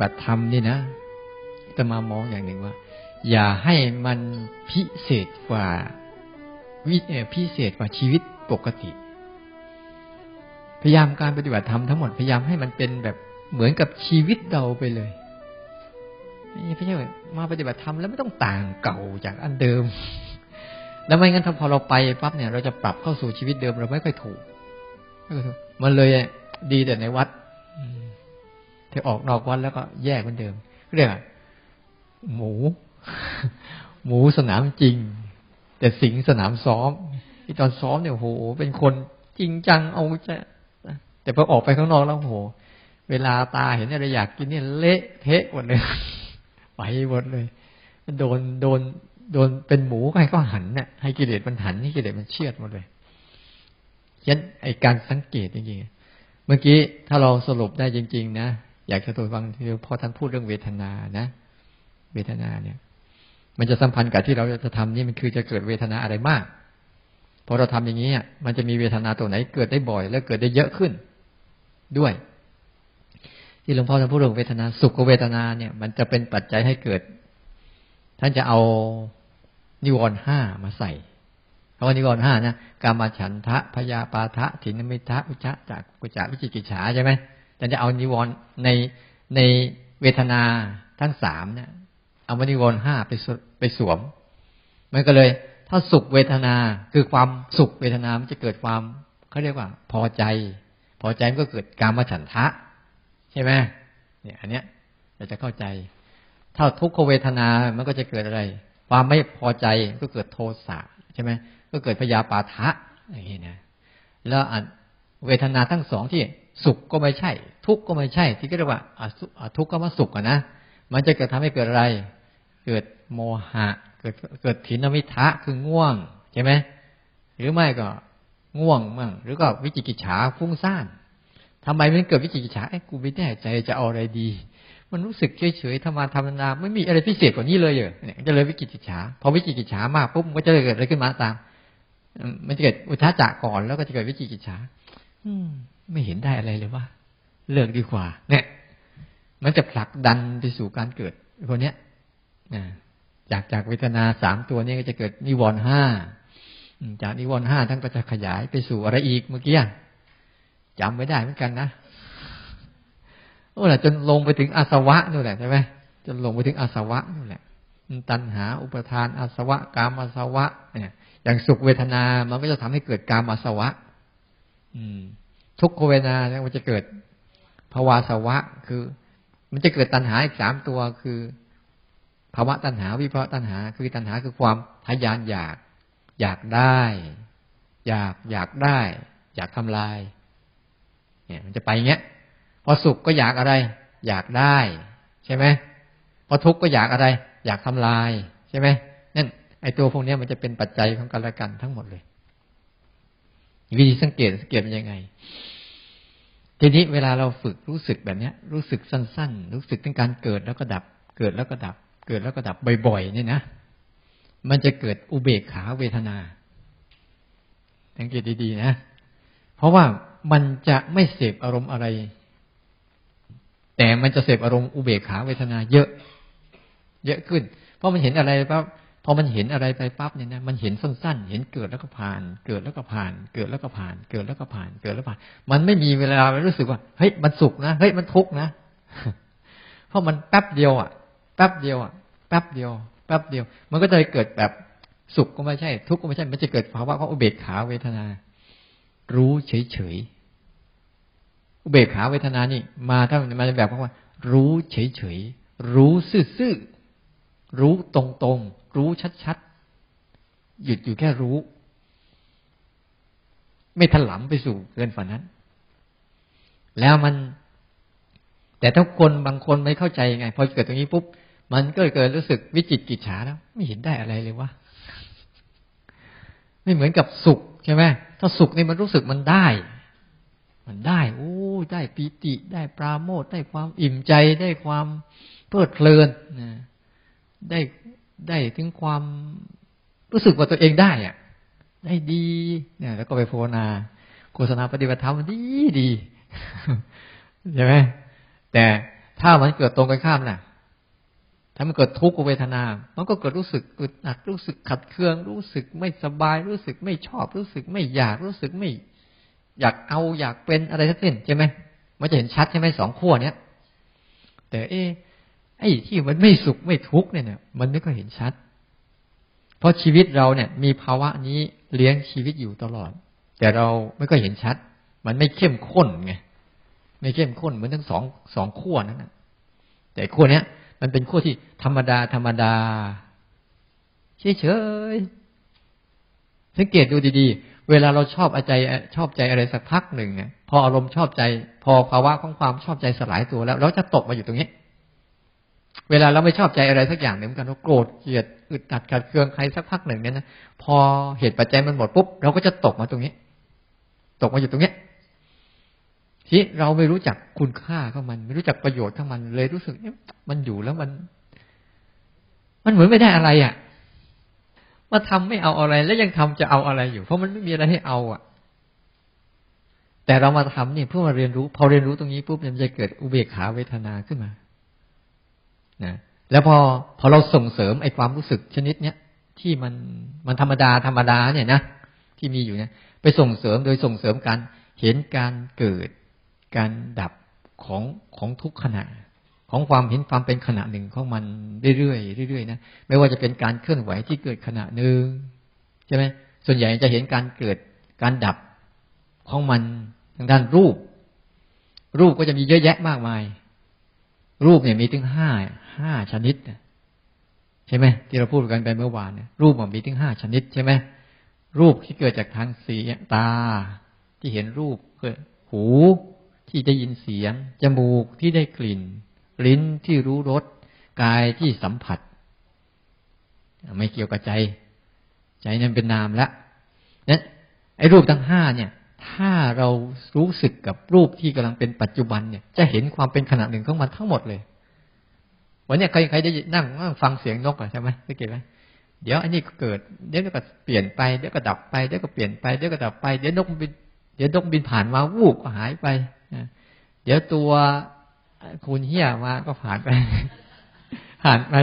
บัติธรรมนี่นะอาตมามองอย่างหนึ่งว่า อย่าให้มันพิเศษกว่าวิพิเศษกว่าชีวิตปกติ พยายามการปฏิบัติธรรมทั้งหมดพยายามให้มันเป็นแบบเหมือนกับชีวิตเราไปเลยไม่ใช่มาปฏิบัติธรรมแล้วไม่ต้องต่างเก่าจากอันเดิม แล้วไม่งั้นถ้าพอเราไปปั๊บเนี่ย เราจะปรับเข้าสู่ชีวิตเดิมเราไม่ค่อยถูกมันเลยดีแต่ในวัด ถ้าออกนอกวัดแล้วก็แยกเหมือนเดิม เรียกหมู หมูสนามจริง แต่สิงสนามซ้อมที่ตอนซ้อมเนี่ยโหเป็นคนจริงจังเอาจะแต่พอออกไปข้างนอกแล้วโห เวลาตาเห็นอะไรอยากกินเนี่ยเละเทะหมดเลยไปหมดเลยโดนโดนโดนเป็นหมูให้ก็หันเนี่ยให้กิเลสมันหันให้กิเลสมันเชียดหมดเลยยันไอการสังเกตจริงๆเมื่อกี้ถ้าเราสรุปได้จริง ๆ นะ อยากจะตัวฟังที่พอท่านพูดเรื่องเวทนานะ เวทนาเนี่ย มันจะสัมพันธ์กับที่เราจะทำนี่มันคือจะเกิดเวทนาอะไรมากพอเราทำอย่างนี้มันจะมีเวทนาตัวไหนเกิดได้บ่อย และเกิดได้เยอะขึ้นด้วย ที่หลวงพ่อท่านพูดเรื่องเวทนาสุขเวทนาเนี่ย มันจะเป็นปัจจัยให้เกิด ท่านจะเอานิวรณ์ห้ามาใส่คำว่านิวรณ์ห้านะกามาฉันทะพยาปาทะถินมิทะอุจจะจากกุจจะวิจิกิจฉาใช่ไหม แต่จะเอานิวรณ์ในในเวทนาทั้งสามเนี่ย เอามานิวรณ์ห้าไปไปสวม มันก็เลย ถ้าสุขเวทนาคือความสุขเวทนามันจะเกิดความเขาเรียกว่า พอใจ พอใจมันก็เกิดกามฉันทะ ใช่ไหมเนี่ย อันเนี้ยเราจะเข้าใจ ถ้าทุกขเวทนามันก็จะเกิดอะไร ความไม่พอใจก็เกิดโทสะใช่ไหมก็เกิดพยาปาทะอย่างนี้นะแล้วเวทนาทั้งสองที่ สุขก็ไม่ใช่ ทุกข์ก็ไม่ใช่ ที่เรียกว่าทุกข์ก็มาสุขอะนะมันจะเกิดทำให้เกิดอะไร เกิดโมหะ เกิดเกิดถินมิทะคือง่วงใช่ไหมหรือไม่ก็ง่วงมั่งหรือก็วิจิกิจฉาฟุ้งซ่านทำไมมันเกิดวิจิกิจฉาไอ้กูไม่แน่ใจจะเอาอะไรดี มันรู้สึกเฉยๆธรรมาธรรมนาไม่มีอะไรพิเศษกว่านี้เลยเหรอเนี่ยจะเลยวิจิกิจฉาพอวิจิกิจฉามากปุ๊บมันก็จะเกิดอะไรขึ้นมาตาม มันจะเกิดอุทาจักก่อนแล้วก็จะเกิดวิจิกิจฉาอืม ไม่เห็นได้อะไรเลยว่า เลิกดีกว่า เนี่ย มันจะผลักดันไปสู่การเกิดคนเนี้ยจากจากเวทนาสามตัวนี้ก็จะเกิดนิวรณ์ห้าจากนิวรณ์ห้าท่านก็จะขยายไปสู่อะไรอีกเมื่อกี้จำไม่ได้เหมือนกันนะโอ้แหละจนลงไปถึงอาสวะนู่นแหละใช่ไหมจนลงไปถึงอาสวะนู่นแหละตัณหา อุปทานอาสวะ กามอาสวะ เนี่ย อย่างสุขเวทนา มันก็จะทำให้เกิดกามอาสวะ อืม ทุกขเวทนาเนี่ยมันจะเกิดภาวะสวะ คือ มันจะเกิดตัณหาอีกสามตัวคือภาวะตัณหาวิภาวะตัณหา คือตัณหาคือความทยานอยาก อยากได้ อยากอยากได้ อยากทำลาย เนี่ย มันจะไปเงี้ย พอสุขก็อยากอะไร อยากได้ ใช่ไหมพอทุกข์ก็อยากอะไร อยากทำลาย ใช่ไหมนั่นไอตัวพวกนี้มันจะเป็นปัจจัยของกันและกันทั้งหมดเลย วิธีสังเกตสังเกตเป็นยังไง ทีนี้เวลาเราฝึกรู้สึกแบบเนี้ยรู้สึกสั้น ๆ รู้สึกถึงการเกิดแล้วก็ดับ เกิดแล้วก็ดับ เกิดแล้วก็ดับบ่อยๆนี่นะมันจะเกิดอุเบกขาเวทนาสังเกตดีๆนะ เพราะว่ามันจะไม่เสพอารมณ์อะไร แต่มันจะเสพอารมณ์อุเบกขาเวทนาเยอะ เยอะขึ้น เพราะมันเห็นอะไรปั๊บ พอมันเห็นอะไรไปปั๊บเนี่ยนะมันเห็นสั้นๆ เห็นเกิดแล้วก็ผ่าน เกิดแล้วก็ผ่าน เกิดแล้วก็ผ่าน เกิดแล้วก็ผ่าน เกิดแล้วผ่าน มันไม่มีเวลาไปรู้สึกว่าเฮ้ยมันสุขนะเฮ้ยมันทุกข์นะ เพราะมันแป๊บเดียวอะแป๊บเดียวอะแป๊บเดียวแป๊บเดียว มันก็จะเกิดแบบสุขก็ไม่ใช่ ทุกข์ก็ไม่ใช่ มันจะเกิดภาวะของอุเบกขาเวทนา รู้เฉยๆอุเบกขาเวทนานี่ มาถ้ามันแบบว่า รู้เฉยๆรู้ซื่อๆรู้ตรงๆ รู้ชัดๆ หยุดอยู่แค่รู้ ไม่ถลำไปสู่เกินฝันนั้น แล้วมัน แต่ถ้าคนบางคนไม่เข้าใจไง พอเกิดตรงนี้ปุ๊บ มันก็เกิดรู้สึกวิจิตกิจฉาแล้ว ไม่เห็นได้อะไรเลยวะไม่เหมือนกับสุขใช่ไหมถ้าสุขนี่มันรู้สึกมันได้ มันได้โอ้ได้ปีติได้ปราโมทได้ความอิ่มใจได้ความเพลิดเพลินได้ ได้ถึงความรู้สึกว่าตัวเองได้อะได้ดีเนี่ยแล้วก็ไปภาวนาโฆษณาปฏิบัติธรรมดีดีใช่ไหมแต่ถ้ามันเกิดตรงกันข้ามน่ะ ถ้ามันเกิดทุกขเวทนา มันก็เกิดรู้สึกอึดอัดรู้สึกขัดเคือง รู้สึกไม่สบาย รู้สึกไม่ชอบ รู้สึกไม่อยากรู้สึกไม่ อยากเอาอยากเป็นอะไรทั้งสิ้นใช่ไหมมันจะเห็นชัดใช่ไหมสองขั้วเนี้ยแต่เอ๊ ไอ้ที่มันไม่สุขไม่ทุกข์เนี่ยมันไม่ก็เห็นชัด เพราะชีวิตเราเนี่ย มีภาวะนี้เลี้ยงชีวิตอยู่ตลอด แต่เราไม่ก็เห็นชัด มันไม่เข้มข้นไงไม่เข้มข้นเหมือนทั้งสองสองขั้วนั้นนะแต่ขั้วเนี้ยมันเป็นขั้วที่ธรรมดาธรรมดาเฉยเฉยสังเกตดูดีๆ เวลาเราชอบใจชอบใจอะไรสักพักหนึ่งพออารมณ์ชอบใจ พอภาวะของความชอบใจสลายตัวแล้ว เราจะตกมาอยู่ตรงนี้ เวลาเราไม่ชอบใจอะไรสักอย่างหนึ่งกันเราโกรธเกลียดอึดอัดขัดเคืองใครสักพักหนึ่งเนี่ยนะพอเหตุปัจจัยมันหมดปุ๊บเราก็จะตกมาตรงนี้ ตกมาอยู่ตรงนี้ที่เราไม่รู้จักคุณค่าของมัน ไม่รู้จักประโยชน์ของมันเลยรู้สึกเนี่ยมันอยู่แล้วมัน มันเหมือนไม่ได้อะไรอะมาทำไม่เอาอะไร แล้วยังทำจะเอาอะไรอยู่ เพราะมันไม่มีอะไรให้เอาอะ แต่เรามาทำเนี่ยเพื่อมาเรียนรู้ พอเรียนรู้ตรงนี้ปุ๊บมันจะเกิดอุเบกขาเวทนาขึ้นมา นะแล้วพอพอเราส่งเสริมไอ้ความรู้สึกชนิดเนี้ยที่มันมันธรรมดาธรรมดาเนี่ยนะที่มีอยู่เนี่ยไปส่งเสริมโดยส่งเสริมการเห็นการเกิดการดับของของทุกขณะ ของความเห็นความเป็นขณะหนึ่งของมันเรื่อยๆเรื่อยๆนะไม่ว่าจะเป็นการเคลื่อนไหวที่เกิดขณะหนึ่งใช่ไหมส่วนใหญ่จะเห็นการเกิดการดับของมันทางด้านรูป รูปก็จะมีเยอะแยะมากมาย รูปเนี่ยมีถึงห้าห้าชนิดใช่ไหมที่เราพูดกันไปเมื่อวานเนี่ยรูปมันมีถึงห้าชนิดใช่ไหมรูปที่เกิดจากทางสีตา ที่เห็นรูปเกิดหูที่ได้ยินเสียง จมูกที่ได้กลิ่น ลิ้นที่รู้รสกายที่สัมผัส ไม่เกี่ยวกับใจ ใจนั้นเป็นนามละนั้นไอ้รูปทั้งห้าเนี่ย ถ้าเรารู้สึกกับรูปที่กำลังเป็นปัจจุบันเนี่ย จะเห็นความเป็นขณะหนึ่งของมันทั้งหมดเลย วันนี้ใครใครได้นั่งฟังเสียงนกอะใช่ไหมสังเกตไหมเดี๋ยวอันนี้เกิด เดี๋ยวก็เปลี่ยนไปเดี๋ยวก็ดับไปเดี๋ยวก็เปลี่ยนไปเดี๋ยวก็ดับไปเดี๋ยวนกบินเดี๋ยวนกบินผ่านมาวูบก็หายไปเดี๋ยวตัวคุณเฮียมาก็ผ่านไปผ่านไป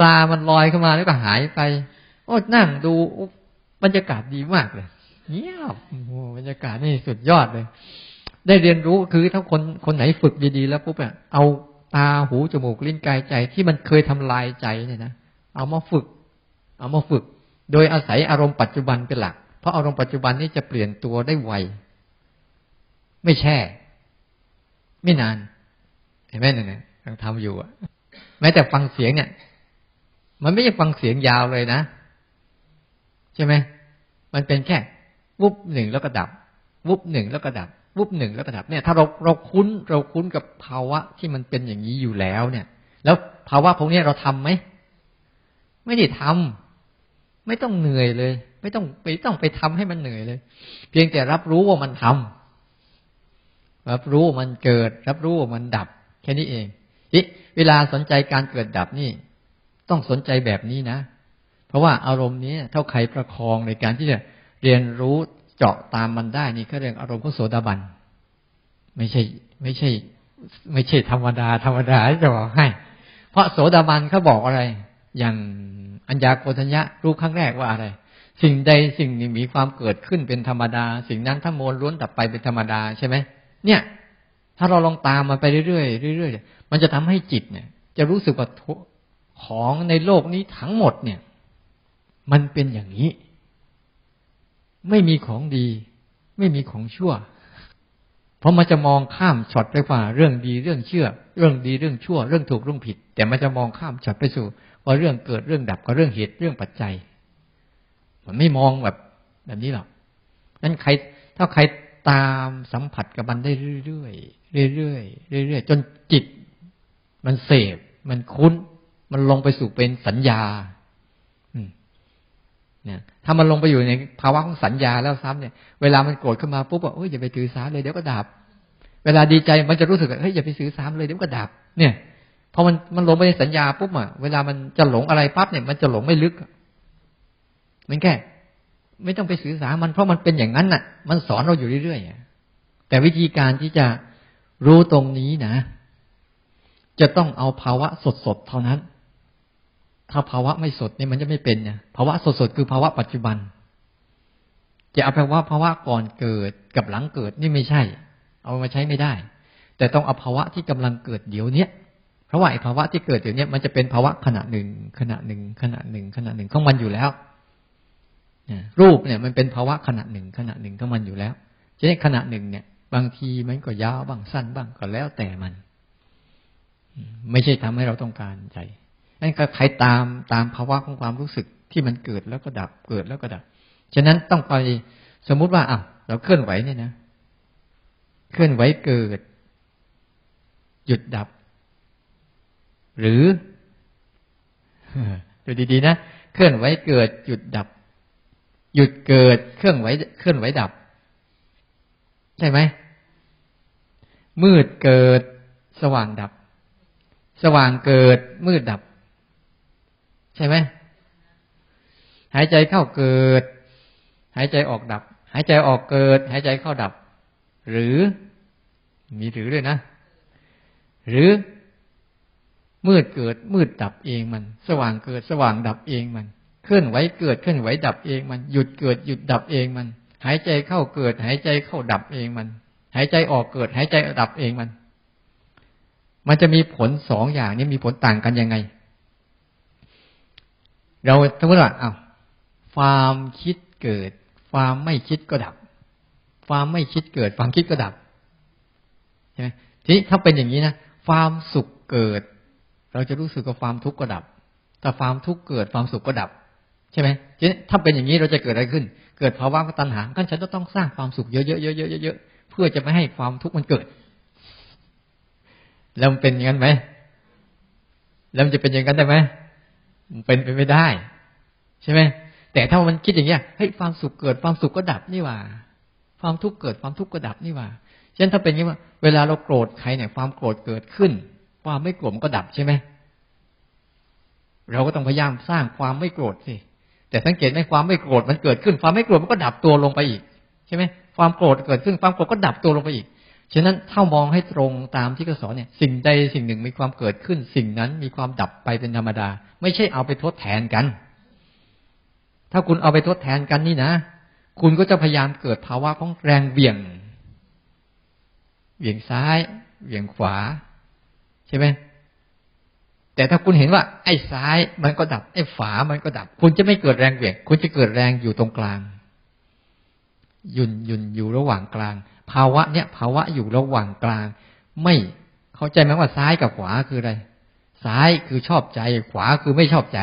ตามันลอยเข้ามาแล้วก็หายไป โอ้นั่งดูบรรยากาศดีมากเลย เงียบโอ้บรรยากาศนี่สุดยอดเลย ได้เรียนรู้คือถ้าคนคนไหนฝึกดีๆแล้วปุ๊บเนี่ยเอาตาหูจมูกลิ้นกายใจที่มันเคยทำลายใจเนี่ยนะเอามาฝึก เอามาฝึก โดยอาศัยอารมณ์ปัจจุบันเป็นหลัก เพราะอารมณ์ปัจจุบันนี้จะเปลี่ยนตัวได้ไวไม่แช่ ไม่นาน เห็นไหมเนี่ยยังทำอยู่อะแม้แต่ฟังเสียงเนี่ย มันไม่ใช่ฟังเสียงยาวเลยนะ ใช่ไหมมันเป็นแค่ วุบหนึ่งแล้วก็ดับ วุบหนึ่งแล้วก็ดับ วุบหนึ่งแล้วก็ดับเนี่ย ถ้าเราเราคุ้นเราคุ้นกับภาวะที่มันเป็นอย่างนี้อยู่แล้วเนี่ย แล้วภาวะพวกนี้เราทํำไหมไม่ได้ทำไม่ต้องเหนื่อยเลย ไม่ต้องไปต้องไปทำให้มันเหนื่อยเลย เพียงแต่รับรู้ว่ามันทำรับรู้ว่ามันเกิด รับรู้ว่ามันดับ แค่นี้เองอีเวลาสนใจการเกิดดับนี่ ต้องสนใจแบบนี้นะ เพราะว่าอารมณ์นี้เท่าใครประคองในการที่จะ เรียนรู้เจาะตามมันได้นี่ก็เรียกอารมณ์ของโสดาบัน ไม่ใช่ ไม่ใช่ ไม่ใช่ธรรมดา ธรรมดาจะบอกให้ เพราะโสดาบันเขาบอกอะไร อย่างอัญญาโกฏัญญะรู้ครั้งแรกว่าอะไร สิ่งใดสิ่งหนึ่งมีความเกิดขึ้นเป็นธรรมดา สิ่งนั้นทั้งมวลล้วนดับไปเป็นธรรมดาใช่ไหมเนี่ย ถ้าเราลองตามมาไปเรื่อยๆเรื่อยๆมันจะทำให้จิตเนี่ย จะรู้สึกว่าของในโลกนี้ทั้งหมดเนี่ย มันเป็นอย่างนี้ ไม่มีของดี ไม่มีของชั่ว เพราะมันจะมองข้ามช็อตไปว่าเรื่องดีเรื่องเชื่อ เรื่องดีเรื่องชั่ว เรื่องถูกเรื่องผิด แต่มันจะมองข้ามช็อตไปสู่ว่าเรื่องเกิดเรื่องดับกับเรื่องเหตุเรื่องปัจจัย มันไม่มองแบบแบบนี้หรอกนั้นใคร ถ้าใครตามสัมผัสกับมันได้เรื่อยๆเรื่อยๆเรื่อยๆจนจิต มันเสพ มันคุ้น มันลงไปสู่เป็นสัญญาเนี่ย ถ้ามันลงไปอยู่ในภาวะของสัญญาแล้วซ้ำเนี่ย เวลามันโกรธขึ้นมาปุ๊บบอกเอ้ยอย่าไปถือสาเลยเดี๋ยวก็ดับ เวลาดีใจมันจะรู้สึกเฮ้ยอย่าไปถือสามเลยเดี๋ยวก็ดับ เนี่ยพอมันมันลงไปในสัญญาปุ๊บอะเวลามันจะหลงอะไรปั๊บเนี่ย มันจะหลงไม่ลึกมันแค่ไม่ต้องไปสื่อสารมันเพราะมันเป็นอย่างนั้นน่ะ มันสอนเราอยู่เรื่อยๆแต่วิธีการที่จะรู้ตรงนี้นะ จะต้องเอาภาวะสดๆเท่านั้น ถ้าภาวะไม่สดเนี่ยมันจะไม่เป็นเนี่ยภาวะสดๆคือภาวะปัจจุบัน จะเอาแปลว่าภาวะก่อนเกิดกับหลังเกิดนี่ไม่ใช่ เอามาใช้ไม่ได้ แต่ต้องเอาภาวะที่กำลังเกิดเดี๋ยวเนี้ยเพราะว่าไอ้ภาวะที่เกิดเดี๋ยวนี้มันจะเป็นภาวะขณะหนึ่งขณะหนึ่งขณะหนึ่งขณะหนึ่งของมันอยู่แล้วรูปเนี่ยมันเป็นภาวะขณะหนึ่งขณะหนึ่งของมันอยู่แล้วฉะนั้นขณะหนึ่งเนี่ย บางทีมันก็ยาวบ้างสั้นบ้างก็แล้วแต่มัน ไม่ใช่ทำให้เราต้องการใจ นั่นก็ใครตามตามภาวะของความรู้สึกที่มันเกิดแล้วก็ดับเกิดแล้วก็ดับ ฉะนั้นต้องไปสมมุติว่าอะเราเคลื่อนไหวเนี่ยนะ เคลื่อนไหวเกิด หยุดดับ หรือดูดีๆนะเคลื่อนไหวเกิด หยุดดับ หยุดเกิด เคลื่อนไหวเคลื่อนไหวดับ ใช่ไหมมืดเกิด สว่างดับ สว่างเกิด มืดดับ ใช่ไหมหายใจเข้าเกิด หายใจออกดับ หายใจออกเกิด หายใจเข้าดับ หรือมีหรือด้วยนะ หรือมืดเกิดมืดดับเองมัน สว่างเกิดสว่างดับเองมัน เคลื่อนไหวเกิดเคลื่อนไหวดับเองมัน หยุดเกิดหยุดดับเองมัน หายใจเข้าเกิด หายใจเข้าดับเองมัน หายใจออกเกิด หายใจดับเองมัน มันจะมีผลสองอย่างนี้มีผลต่างกันยังไง เราสมมติว่าอ้าวความคิดเกิด ความไม่คิดก็ดับ ความไม่คิดเกิด ความคิดก็ดับใช่ไหมทีนี้ถ้าเป็นอย่างนี้นะความสุขเกิด เราจะรู้สึกว่าความทุกข์ก็ดับถ้าความทุกข์เกิดความสุขก็ดับ ใช่ไหมทีนี้ถ้าเป็นอย่างนี้เราจะเกิดอะไรขึ้น เกิดภาวะตัณหาก็ฉันจะต้องสร้างความสุขเยอะๆๆๆๆเพื่อจะไม่ให้ความทุกข์มันเกิด แล้วมันเป็นอย่างนั้นไหมแล้วมันจะเป็นอย่างนั้นได้ไหม เป็นไปไม่ได้ ใช่ไหมแต่ถ้ามันคิดอย่างเงี้ยเฮ้ยความสุขเกิดความสุขก็ดับนี่ว่า ความทุกข์เกิดความทุกข์ก็ดับนี่ว่าเช่นถ้าเป็นอย่างนี้ว่าเวลาเราโกรธใครเนี่ยความโกรธเกิดขึ้น ความไม่โกรธก็ดับใช่ไหมเราก็ต้องพยายามสร้างความไม่โกรธสิแต่สังเกตไหมความไม่โกรธมันเกิดขึ้น ความไม่โกรธมันก็ดับตัวลงไปอีก ใช่ไหมความโกรธเกิดขึ้นความโกรธก็ดับตัวลงไปอีก ฉะนั้นถ้ามองให้ตรงตามที่เขาสอนเนี่ยสิ่งใดสิ่งหนึ่งมีความเกิดขึ้น สิ่งนั้นมีความดับไปเป็นธรรมดา ไม่ใช่เอาไปทดแทนกัน ถ้าคุณเอาไปทดแทนกันนี่นะ คุณก็จะพยายามเกิดภาวะของแรงเบี่ยงเบี่ยงซ้ายเบี่ยงขวา ใช่ไหมแต่ถ้าคุณเห็นว่า ไอ้ซ้ายมันก็ดับ ไอ้ฝามันก็ดับ คุณจะไม่เกิดแรงเบี่ยง คุณจะเกิดแรงอยู่ตรงกลาง ยุนยุนอยู่ระหว่างกลาง ภาวะเนี้ยภาวะอยู่ระหว่างกลาง ไม่เข้าใจไหมว่าซ้ายกับขวาคืออะไร ซ้ายคือชอบใจ ขวาคือไม่ชอบใจ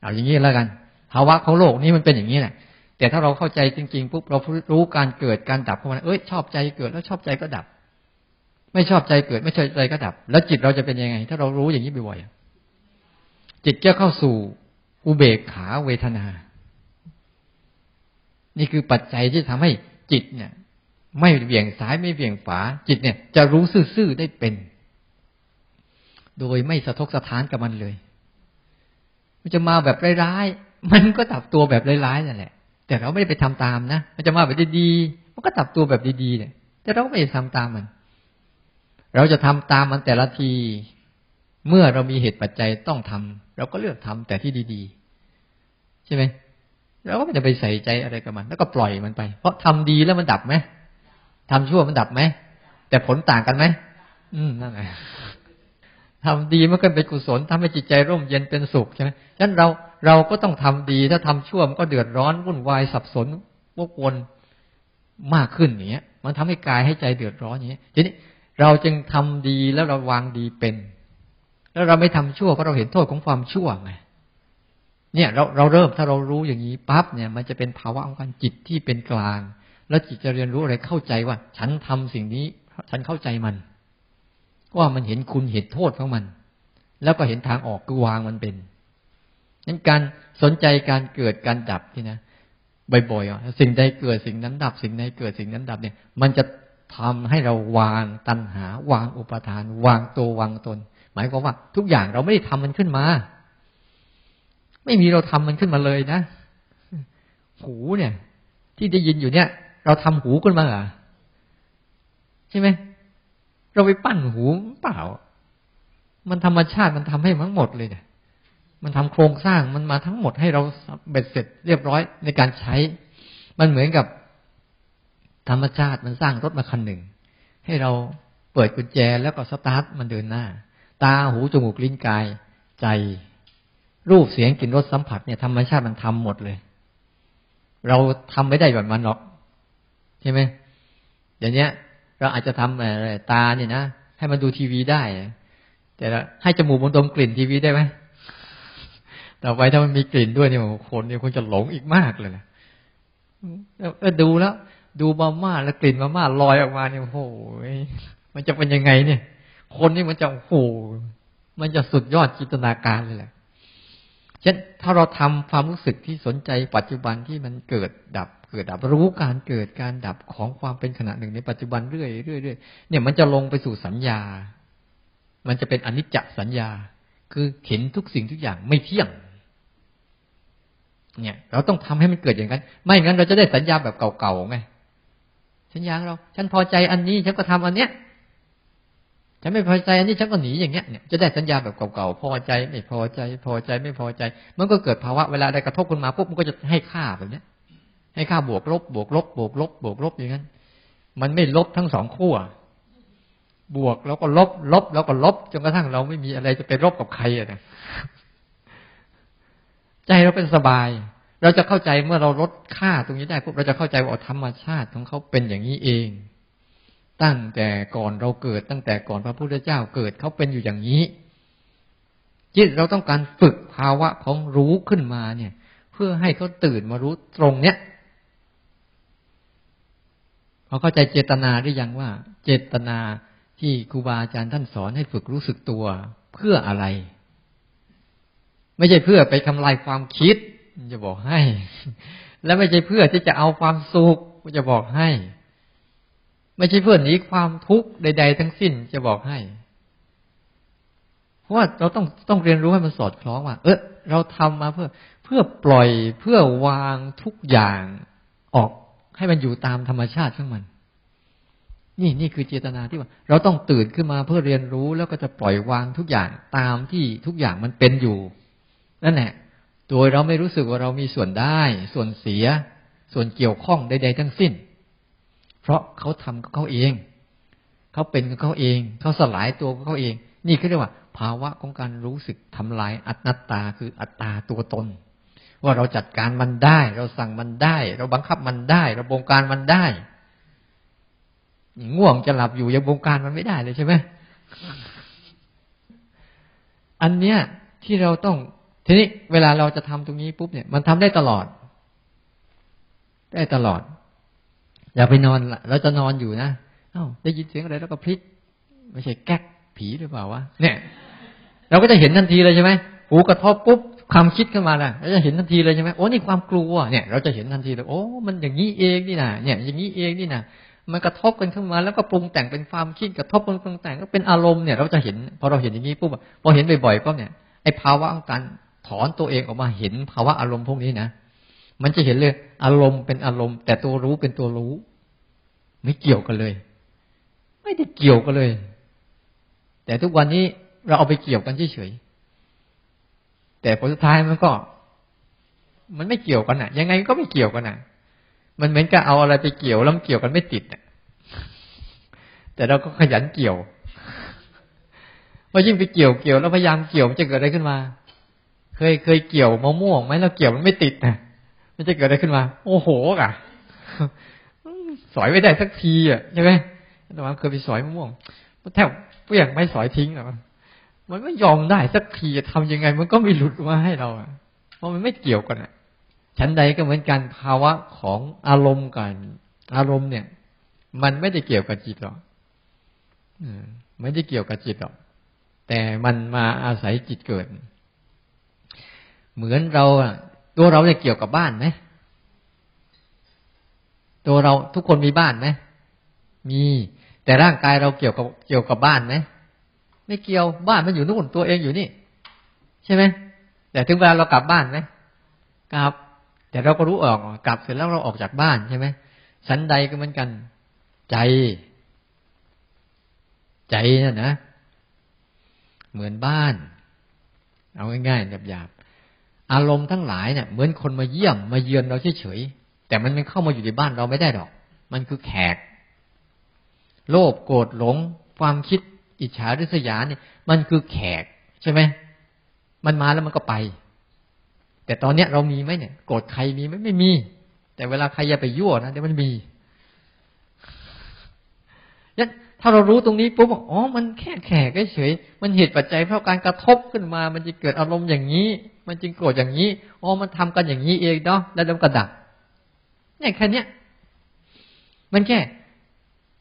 เอาอย่างนี้แล้วกัน ภาวะของโลกนี้มันเป็นอย่างนี้แหละแต่ถ้าเราเข้าใจจริงๆปุ๊บเรารู้การเกิดการดับของมันเอ้ยชอบใจเกิดแล้วชอบใจก็ดับ ไม่ชอบใจเกิด ไม่ชอบใจก็ดับ แล้วจิตเราจะเป็นยังไง ถ้าเรารู้อย่างนี้บ่อยๆจิตจะเข้าสู่อุเบกขาเวทนา นี่คือปัจจัยที่ทำให้จิตเนี่ย ไม่เบี่ยงซ้ายไม่เบี่ยงขวาจิตเนี่ย จะรู้ซื่อๆได้เป็น โดยไม่สะทกสะท้านกับมันเลย มันจะมาแบบร้ายๆมันก็ดับตัวแบบร้ายๆนั่นแหละ แต่เราไม่ได้ไปทำตามนะมันจะมาแบบดีๆมันก็ดับตัวแบบดีๆเนี่ย แต่เราไม่ได้ทำตามมัน เราจะทำตามมันแต่ละที เมื่อเรามีเหตุปัจจัยต้องทำเราก็เลือกทำแต่ที่ดี ๆ ใช่ไหมเราก็ไม่จะไปใส่ใจอะไรกับมัน แล้วก็ปล่อยมันไป เพราะทำดีแล้วมันดับไหม ทำชั่วมันดับไหมแต่ผลต่างกันไหมอืมนั่นแหละทำดีมันก็เป็นกุศลทำให้จิตใจร่มเย็นเป็นสุขใช่ไหมฉะนั้นเราเราก็ต้องทำดีถ้าทำชั่วมันก็เดือดร้อนวุ่นวายสับสนวกวนมากขึ้นอย่างเงี้ย มันทำให้กายให้ใจเดือดร้อนอย่างเงี้ยทีนี้เราจึงทำดีแล้วเราวางดีเป็น แล้วเราไม่ทำชั่วเพราะเราเห็นโทษของความชั่วไงเนี่ยเราเราเริ่มถ้าเรารู้อย่างนี้ปั๊บเนี่ย มันจะเป็นภาวะของการจิตที่เป็นกลาง แล้วจิตจะเรียนรู้อะไรเข้าใจว่า ฉันทำสิ่งนี้ ฉันเข้าใจมัน ว่ามันเห็นคุณเห็นโทษของมัน แล้วก็เห็นทางออกคือวางมันเป็นนั้นการสนใจการเกิดการดับที่นะบ่อยๆสิ่งใดเกิดสิ่งนั้นดับ สิ่งใดเกิดสิ่งนั้นดับเนี่ย มันจะทำให้เราวางตัณหา วางอุปทาน วางตัววางตน หมายความว่า ทุกอย่างเราไม่ได้ทำมันขึ้นมา ไม่มีเราทำมันขึ้นมาเลยนะหูเนี่ย ที่ได้ยินอยู่เนี่ย เราทำหูขึ้นมาเหรอใช่ไหมเราไปปั้นหูเปล่า มันธรรมชาติมันทำให้ทั้งหมดเลยเนี่ย มันทำโครงสร้างมันมาทั้งหมดให้เราเบ็ดเสร็จเรียบร้อยในการใช้ มันเหมือนกับธรรมชาติมันสร้างรถมาคันหนึ่ง ให้เราเปิดกุญแจแล้วก็สตาร์ทมันเดินหน้า ตาหูจมูกลิ้นกายใจ รูปเสียงกลิ่นรสสัมผัสเนี่ยธรรมชาติมันทำหมดเลย เราทำไม่ได้แบบมันหรอก ใช่ไหมอย่างเนี้ยเราอาจจะทำอะไรตาเนี่ยนะให้มันดูทีวีได้ แต่ให้จมูกมันดมกลิ่นทีวีได้ไหมต่อไปถ้ามันมีกลิ่นด้วยเนี่ยคนเนี่ยคงจะหลงอีกมากเลยนะก็ดูแล้ว ดูมาม่าแล้วกลิ่นมาม่าลอยออกมาเนี่ยโอ้โหมันจะเป็นยังไงเนี่ย คนนี่มันจะโอ้โหมันจะสุดยอดจินตนาการเลยแหละเช่นถ้าเราทำความรู้สึกที่สนใจปัจจุบันที่มันเกิดดับ เกิดดับรู้การเกิดการดับของความเป็นขณะหนึ่งในปัจจุบันเรื่อยเรื่อยเรื่อยเนี่ยมันจะลงไปสู่สัญญา มันจะเป็นอนิจจสัญญา คือเห็นทุกสิ่งทุกอย่างไม่เที่ยง เนี่ย เราต้องทำให้มันเกิดอย่างนั้น ไม่งั้นเราจะได้สัญญาแบบเก่าๆไงสัญญาเรา ฉันพอใจอันนี้ฉันก็ทำอันเนี้ยฉันไม่พอใจอันนี้ฉันก็หนีอย่างเงี้ยเนี่ยจะได้สัญญาแบบเก่าๆพอใจ ไม่พอใจ พอใจไม่พอใจ มันก็เกิดภาวะเวลาใดกระทบขึ้นมาปุ๊บมันก็จะให้ค่าแบบเนี้ย ให้ค่าบวกลบบวกลบบวกลบบวกลบอย่างนั้น มันไม่ลบทั้งสองขั้วบวกแล้วก็ลบ ลบแล้วก็ลบจนกระทั่งเราไม่มีอะไรจะไปลบกับใครอะนะใจเราเป็นสบาย เราจะเข้าใจเมื่อเราลดค่าตรงนี้ได้ปุ๊บเราจะเข้าใจว่าธรรมชาติของเขาเป็นอย่างนี้เอง ตั้งแต่ก่อนเราเกิด ตั้งแต่ก่อนพระพุทธเจ้าเกิดเขาเป็นอยู่อย่างนี้ จิตเราต้องการฝึกภาวะของรู้ขึ้นมาเนี่ย เพื่อให้เขาตื่นมารู้ตรงเนี้ย พอเข้าใจเจตนาหรือยังว่า เจตนาที่ครูบาอาจารย์ท่านสอนให้ฝึกรู้สึกตัวเพื่ออะไร ไม่ใช่เพื่อไปทำลายความคิดจะบอกให้ และไม่ใช่เพื่อที่จะเอาความสุขจะบอกให้ ไม่ใช่เพื่อหนีความทุกข์ใด ๆ ทั้งสิ้นจะบอกให้ เพราะว่าเราต้องต้องเรียนรู้ให้มันสอดคล้องว่า เออเราทำมาเพื่อเพื่อปล่อยเพื่อวางทุกอย่างออก ให้มันอยู่ตามธรรมชาติของมัน นี่นี่คือเจตนาที่ว่า เราต้องตื่นขึ้นมาเพื่อเรียนรู้แล้วก็จะปล่อยวางทุกอย่างตามที่ทุกอย่างมันเป็นอยู่ นั่นแหละโดยเราไม่รู้สึกว่าเรามีส่วนได้ ส่วนเสีย ส่วนเกี่ยวข้องใดๆทั้งสิ้น เพราะเขาทำกับเขาเอง เขาเป็นกับเขาเอง เขาสลายตัวกับเขาเอง นี่คือเรียกว่า ภาวะของการรู้สึกทำลายอัตตาคืออัตตาตัวตน ว่าเราจัดการมันได้ เราสั่งมันได้ เราบังคับมันได้ เราบงการมันได้ง่วงจะหลับอยู่ยังบงการมันไม่ได้เลยใช่ไหมอันเนี้ยที่เราต้อง ทีนี้เวลาเราจะทำตรงนี้ปุ๊บเนี่ย มันทำได้ตลอด ได้ตลอด อย่าไปนอนเราจะนอนอยู่นะเอ้าได้ยินเสียงอะไรแล้วก็พลิก ไม่ใช่แก๊กผีหรือเปล่าวะเนี่ย เราก็จะเห็นทันทีเลยใช่ไหมหูกระทบปุ๊บ ความคิดขึ้นมาน่ะเราจะเห็นทันทีเลยใช่ไหมโอ้นี่ความกลัวเนี่ย เราจะเห็นทันทีเลยโอ้มันอย่างนี้เองนี่นะเนี่ย อย่างนี้เองนี่นะมันกระทบกันขึ้นมาแล้วก็ปรุงแต่งเป็นความคิดกระทบปรุงแต่งก็เป็นอารมณ์เนี่ย เราจะเห็นพอเราเห็นอย่างนี้ปุ๊บพอเห็นบ่อยๆก็เนี่ยไอ้ภาวะของการถอนตัวเองออกมาเห็นภาวะอารมณ์พวกนี้นะมันจะเห็นเลยอารมณ์เป็นอารมณ์ แต่ตัวรู้เป็นตัวรู้ ไม่เกี่ยวกันเลย ไม่ได้เกี่ยวกันเลย แต่ทุกวันนี้เราเอาไปเกี่ยวกันเฉยๆ แต่ผลสุดท้ายมันก็ มันไม่เกี่ยวกันอะ ยังไงก็ไม่เกี่ยวกันอะ มันเหมือนกับเอาอะไรไปเกี่ยวแล้วมันเกี่ยวกันไม่ติดอะแต่เราก็ขยันเกี่ยวพอยิ่งไปเกี่ยวเกี่ยวแล้วพยายามเกี่ยวมันจะเกิดอะไรขึ้นมา เคยเคยเกี่ยวมะม่วงไหมแล้วเกี่ยวมันไม่ติดนะมันจะเกิดอะไรขึ้นมา โอ้โหอะสอยไม่ได้สักทีอะใช่ไหมแต่ว่าเคยไปสอยมะม่วงแทบเปลี่ยงไม่สอยทิ้งหรอก มันไม่ยอมได้สักทีทำยังไง มันก็ไม่หลุดมาให้เราเพราะมันไม่เกี่ยวกันอะชั้นใดก็เหมือนกันภาวะของอารมณ์กัน อารมณ์เนี่ย มันไม่ได้เกี่ยวกับจิตหรอกไม่ได้เกี่ยวกับจิตหรอก แต่มันมาอาศัยจิตเกิด เหมือนเราตัวเราเนี่ยเกี่ยวกับบ้านไหมตัวเราทุกคนมีบ้านไหมมี แต่ร่างกายเราเกี่ยวกับเกี่ยวกับบ้านไหม ไม่เกี่ยวบ้านมันอยู่นู่นตัวเองอยู่นี่ ใช่ไหมแต่ถึงเวลาเรากลับบ้านไหมกลับ แต่เราก็รู้ออกกลับเสร็จแล้วเราออกจากบ้านใช่ไหมชั้นใดก็เหมือนกัน ใจ ใจน่ะนะเหมือนบ้าน เอาง่ายๆหยาบๆอารมณ์ทั้งหลายเนี่ยเหมือนคนมาเยี่ยมมาเยือนเราเฉยๆแต่มันมันเข้ามาอยู่ในบ้านเราไม่ได้หรอก มันคือแขก โลภโกรธหลง ความคิด อิจฉาริษยาเนี่ย มันคือแขกใช่ไหมมันมาแล้วมันก็ไป แต่ตอนเนี้ยเรามีไหมเนี่ยโกรธใครมีไหมไม่มี แต่เวลาใครอย่าไปยั่วนะเดี๋ยวมันมียันถ้าเรารู้ตรงนี้ปุ๊บบอกอ๋อ มันแค่แขกเฉย มันเหตุปัจจัยเพราะการกระทบขึ้นมา มันจะเกิดอารมณ์อย่างนี้ มันจึงโกรธอย่างนี้ อ๋อ มันทำกันอย่างนี้เองเนาะ แล้วมันกระดับเนี่ยแค่เนี้ย มันแค่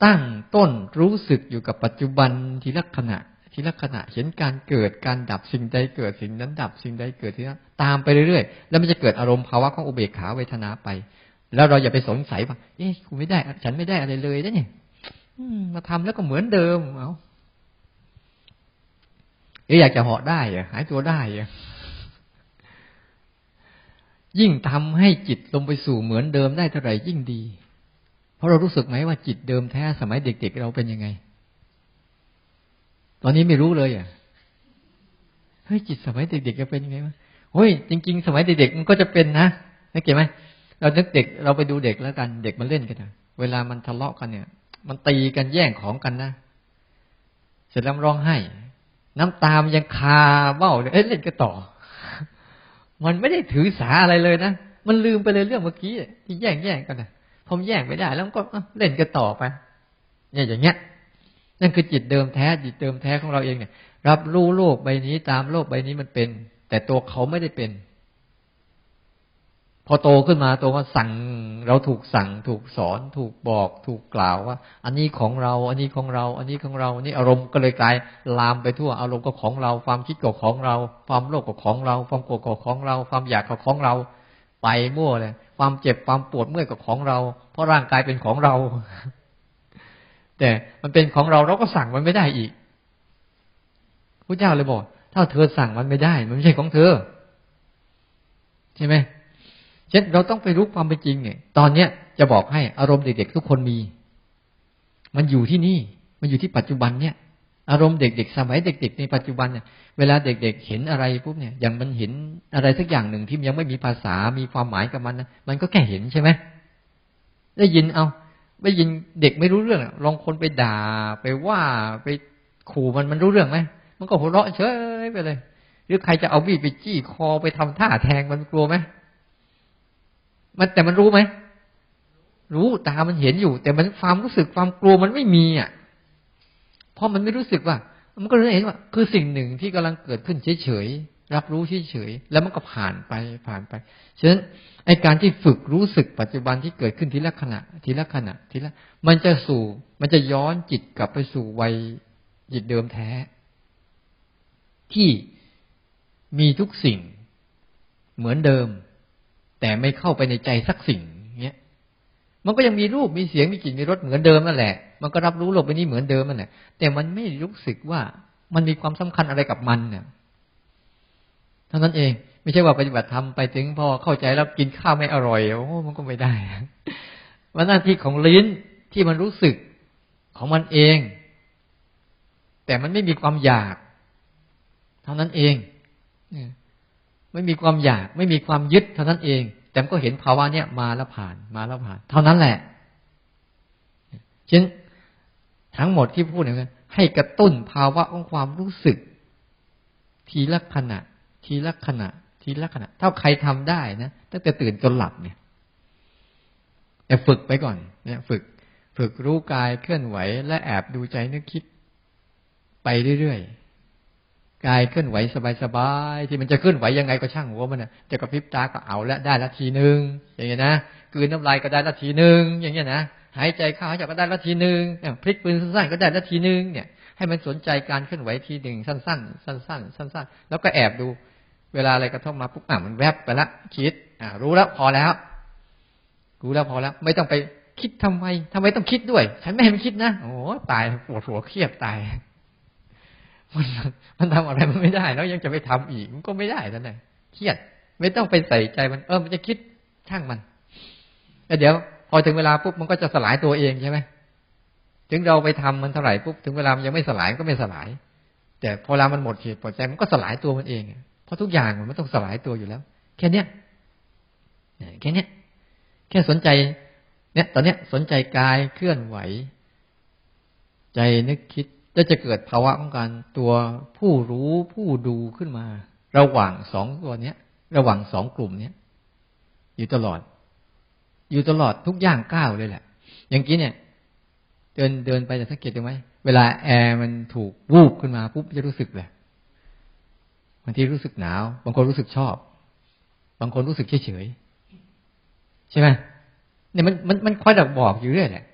ตั้งต้นรู้สึกอยู่กับปัจจุบันทีละขณะ ทีละขณะเห็นการเกิดการดับสิ่งใดเกิดสิ่งนั้นดับสิ่งใดเกิดทีนั้นตามไปเรื่อยๆ แล้วมันจะเกิดอารมณ์ภาวะของอุเบกขาเวทนาไป แล้วเราอย่าไปสงสัยว่าเอ๊ะกูไม่ได้ ฉันไม่ได้อะไรเลยนะเนี่ยมาทำแล้วก็เหมือนเดิมเอาเอ๊อยากจะเหาะได้อะหายตัวได้อะยิ่งทำให้จิตลงไปสู่เหมือนเดิมได้เท่าไหร่ยิ่งดี เพราะเรารู้สึกไหมว่าจิตเดิมแท้สมัยเด็กๆเราเป็นยังไง ตอนนี้ไม่รู้เลยอะเฮ้ยจิตสมัยเด็กๆจะเป็นยังไงวะเฮ้ยจริง ๆ สมัยเด็กๆมันก็จะเป็นนะนึกเก็บไหมเรานึกเด็กเราไปดูเด็กแล้วกัน เด็กมันเล่นกันนะเวลามันทะเลาะกันเนี่ย มันตีกันแย่งของกันนะเสร็จแล้วร้องไห้ น้ำตามยังคาเบ้าเลยเอ้เล่นกันต่อ มันไม่ได้ถือสาอะไรเลยนะมันลืมไปเลยเรื่องเมื่อกี้ที่แย่งแย่งกันนะ ผมแย่งไม่ได้ แล้วก็เล่นกันต่อไป เนี่ยอย่างเงี้ย นั่นคือจิตเดิมแท้ จิตเดิมแท้ของเราเองเนี่ย รับรู้โลกใบนี้ตามโลกใบนี้มันเป็น แต่ตัวเขาไม่ได้เป็น พอโตขึ้นมาตัวว่าสั่งเราถูกสั่ง ถูกสอน ถูกบอก ถูกกล่าวว่า อันนี้ของเรา อันนี้ของเรา อันนี้ของเราอันนี้อารมณ์ก็เลยกลายลามไปทั่ว อารมณ์ก็ของเรา ความคิดก็ของเรา ความโลภก็ของเรา ความโกรธก็ของเรา ความอยากก็ของเรา ไปมั่วเลย ความเจ็บความปวดเมื่อยก็ของเรา เพราะร่างกายเป็นของเรา แต่มันเป็นของเราเราก็สั่งมันไม่ได้อีกพระเจ้าเลยบอก ถ้าเธอสั่งมันไม่ได้ มันไม่ใช่ของเธอ ใช่ไหมเช่นเราต้องไปรู้ความเป็นจริงเนี่ย ตอนเนี้ยจะบอกให้อารมณ์เด็กๆทุกคนมี มันอยู่ที่นี่ มันอยู่ที่ปัจจุบันเนี่ย อารมณ์เด็กๆ สมัยเด็ก ๆ ในปัจจุบันเนี่ยเวลาเด็ก ๆ เห็นอะไรปุ๊บเนี่ยอย่างมันเห็นอะไรสักอย่างหนึ่งที่ยังไม่มีภาษามีความหมายกับมันนะมันก็แค่เห็นใช่ไหมได้ยินเอาได้ยินเด็กไม่รู้เรื่องลองคนไปด่าไปว่าไปขู่มันมันรู้เรื่องไหมมันก็หัวเราะเฉยไปเลย หรือใครจะเอาบีดไปจี้คอไปทำท่าแทงมันกลัวไหมมันแต่มันรู้ไหมรู้ตามันเห็นอยู่ แต่มันความรู้สึกความกลัวมันไม่มีอะ เพราะมันไม่รู้สึกว่า มันก็เลยเห็นว่า คือสิ่งหนึ่งที่กำลังเกิดขึ้นเฉยๆรับรู้เฉยๆแล้วมันก็ผ่านไปผ่านไปฉะนั้นไอการที่ฝึกรู้สึกปัจจุบันที่เกิดขึ้นทีละขณะ ทีละขณะทีละ มันจะสู่ มันจะย้อนจิตกลับไปสู่วัยจิตเดิมแท้ ที่มีทุกสิ่งเหมือนเดิม แต่ไม่เข้าไปในใจสักสิ่ง มันก็ยังมีรูปมีเสียงมีกลิ่นมีรสเหมือนเดิมนั่นแหละ มันก็รับรู้โลกใบนี้เหมือนเดิมนั่นแหละ แต่มันไม่รู้สึกว่ามันมีความสำคัญอะไรกับมันเนี่ยเท่านั้นเอง ไม่ใช่ว่าปฏิบัติธรรมไปถึงพอเข้าใจแล้วกินข้าวไม่อร่อยโอ้มันก็ไม่ได้มันหน้าที่ของลิ้นที่มันรู้สึกของมันเอง แต่มันไม่มีความอยาก เท่านั้นเองไม่มีความอยาก ไม่มีความยึดเท่านั้นเอง แต่ก็เห็นภาวะเนี้ยมาแล้วผ่านมาแล้วผ่าน เท่านั้นแหละฉะนั้นทั้งหมดที่พูดเนี่ยให้กระตุ้นภาวะของความรู้สึก ทีละขณะ ทีละขณะ ทีละขณะ ถ้าใครทำได้นะตั้งแต่ตื่นจนหลับเนี่ยแต่ฝึกไปก่อน เนี่ย ฝึก ฝึกรู้กายเคลื่อนไหว และแอบดูใจนึกคิด ไปเรื่อยๆ กายเคลื่อนไหวสบายๆที่มันจะเคลื่อนไหวยังไงก็ช่างหัวมันนะจะกระพริบตาก็เอาแล้วได้ละทีหนึ่งอย่างเงี้ยนะกืนน้ำลายก็ได้ละทีหนึ่งอย่างเงี้ยนะหายใจเข้าหายใจก็ได้ละทีหนึ่งพลิกปืนสั้นๆก็ได้ละทีหนึ่งเนี่ย ให้มันสนใจการเคลื่อนไหวทีหนึ่งสั้นๆ สั้นๆ สั้นๆ แล้วก็แอบดู เวลาอะไรกระทบมาปุ๊บอะมันแวบไปละคิด อ่ารู้แล้วพอแล้วรู้แล้วพอแล้ว ไม่ต้องไปคิดทำไมทำไมต้องคิดด้วย ฉันไม่ให้มันคิดนะโอ้ตายปวดหัวเครียดตาย มันมันทำอะไรมันไม่ได้ แล้วยังจะไปทำอีกมันก็ไม่ได้นั่นแหละเครียด ไม่ต้องไปใส่ใจมันเออมันจะคิดช่างมันแล้วเดี๋ยว พอถึงเวลาปุ๊บมันก็จะสลายตัวเองใช่ไหมถึงเราไปทำมันเท่าไหร่ปุ๊บถึงเวลามันยังไม่สลายก็ไม่สลาย แต่พอเวลามันหมดเหตุหมดใจมันก็สลายตัวมันเองเพราะทุกอย่างมันต้องสลายตัวอยู่แล้ว แค่เนี้ยแค่เนี้ยแค่สนใจ เนี่ย ตอนเนี้ยสนใจกายเคลื่อนไหว ใจนึกคิด จะจะเกิดภาวะของการตัวผู้รู้ผู้ดูขึ้นมา ระหว่างสองตัวเนี้ย ระหว่างสองกลุ่มเนี้ยอยู่ตลอด อยู่ตลอดทุกอย่างก้าวเลยแหละ อย่างกี้เนี่ย เดินเดินไปจะสังเกตดูไหมเวลาแอร์มันถูกวูบขึ้นมาปุ๊บจะรู้สึกเลยบางทีรู้สึกหนาว บางคนรู้สึกชอบ บางคนรู้สึกเฉยเฉยใช่ไหมเนี่ยมันมันมันคอยดักบอกอยู่เรื่อยแหละ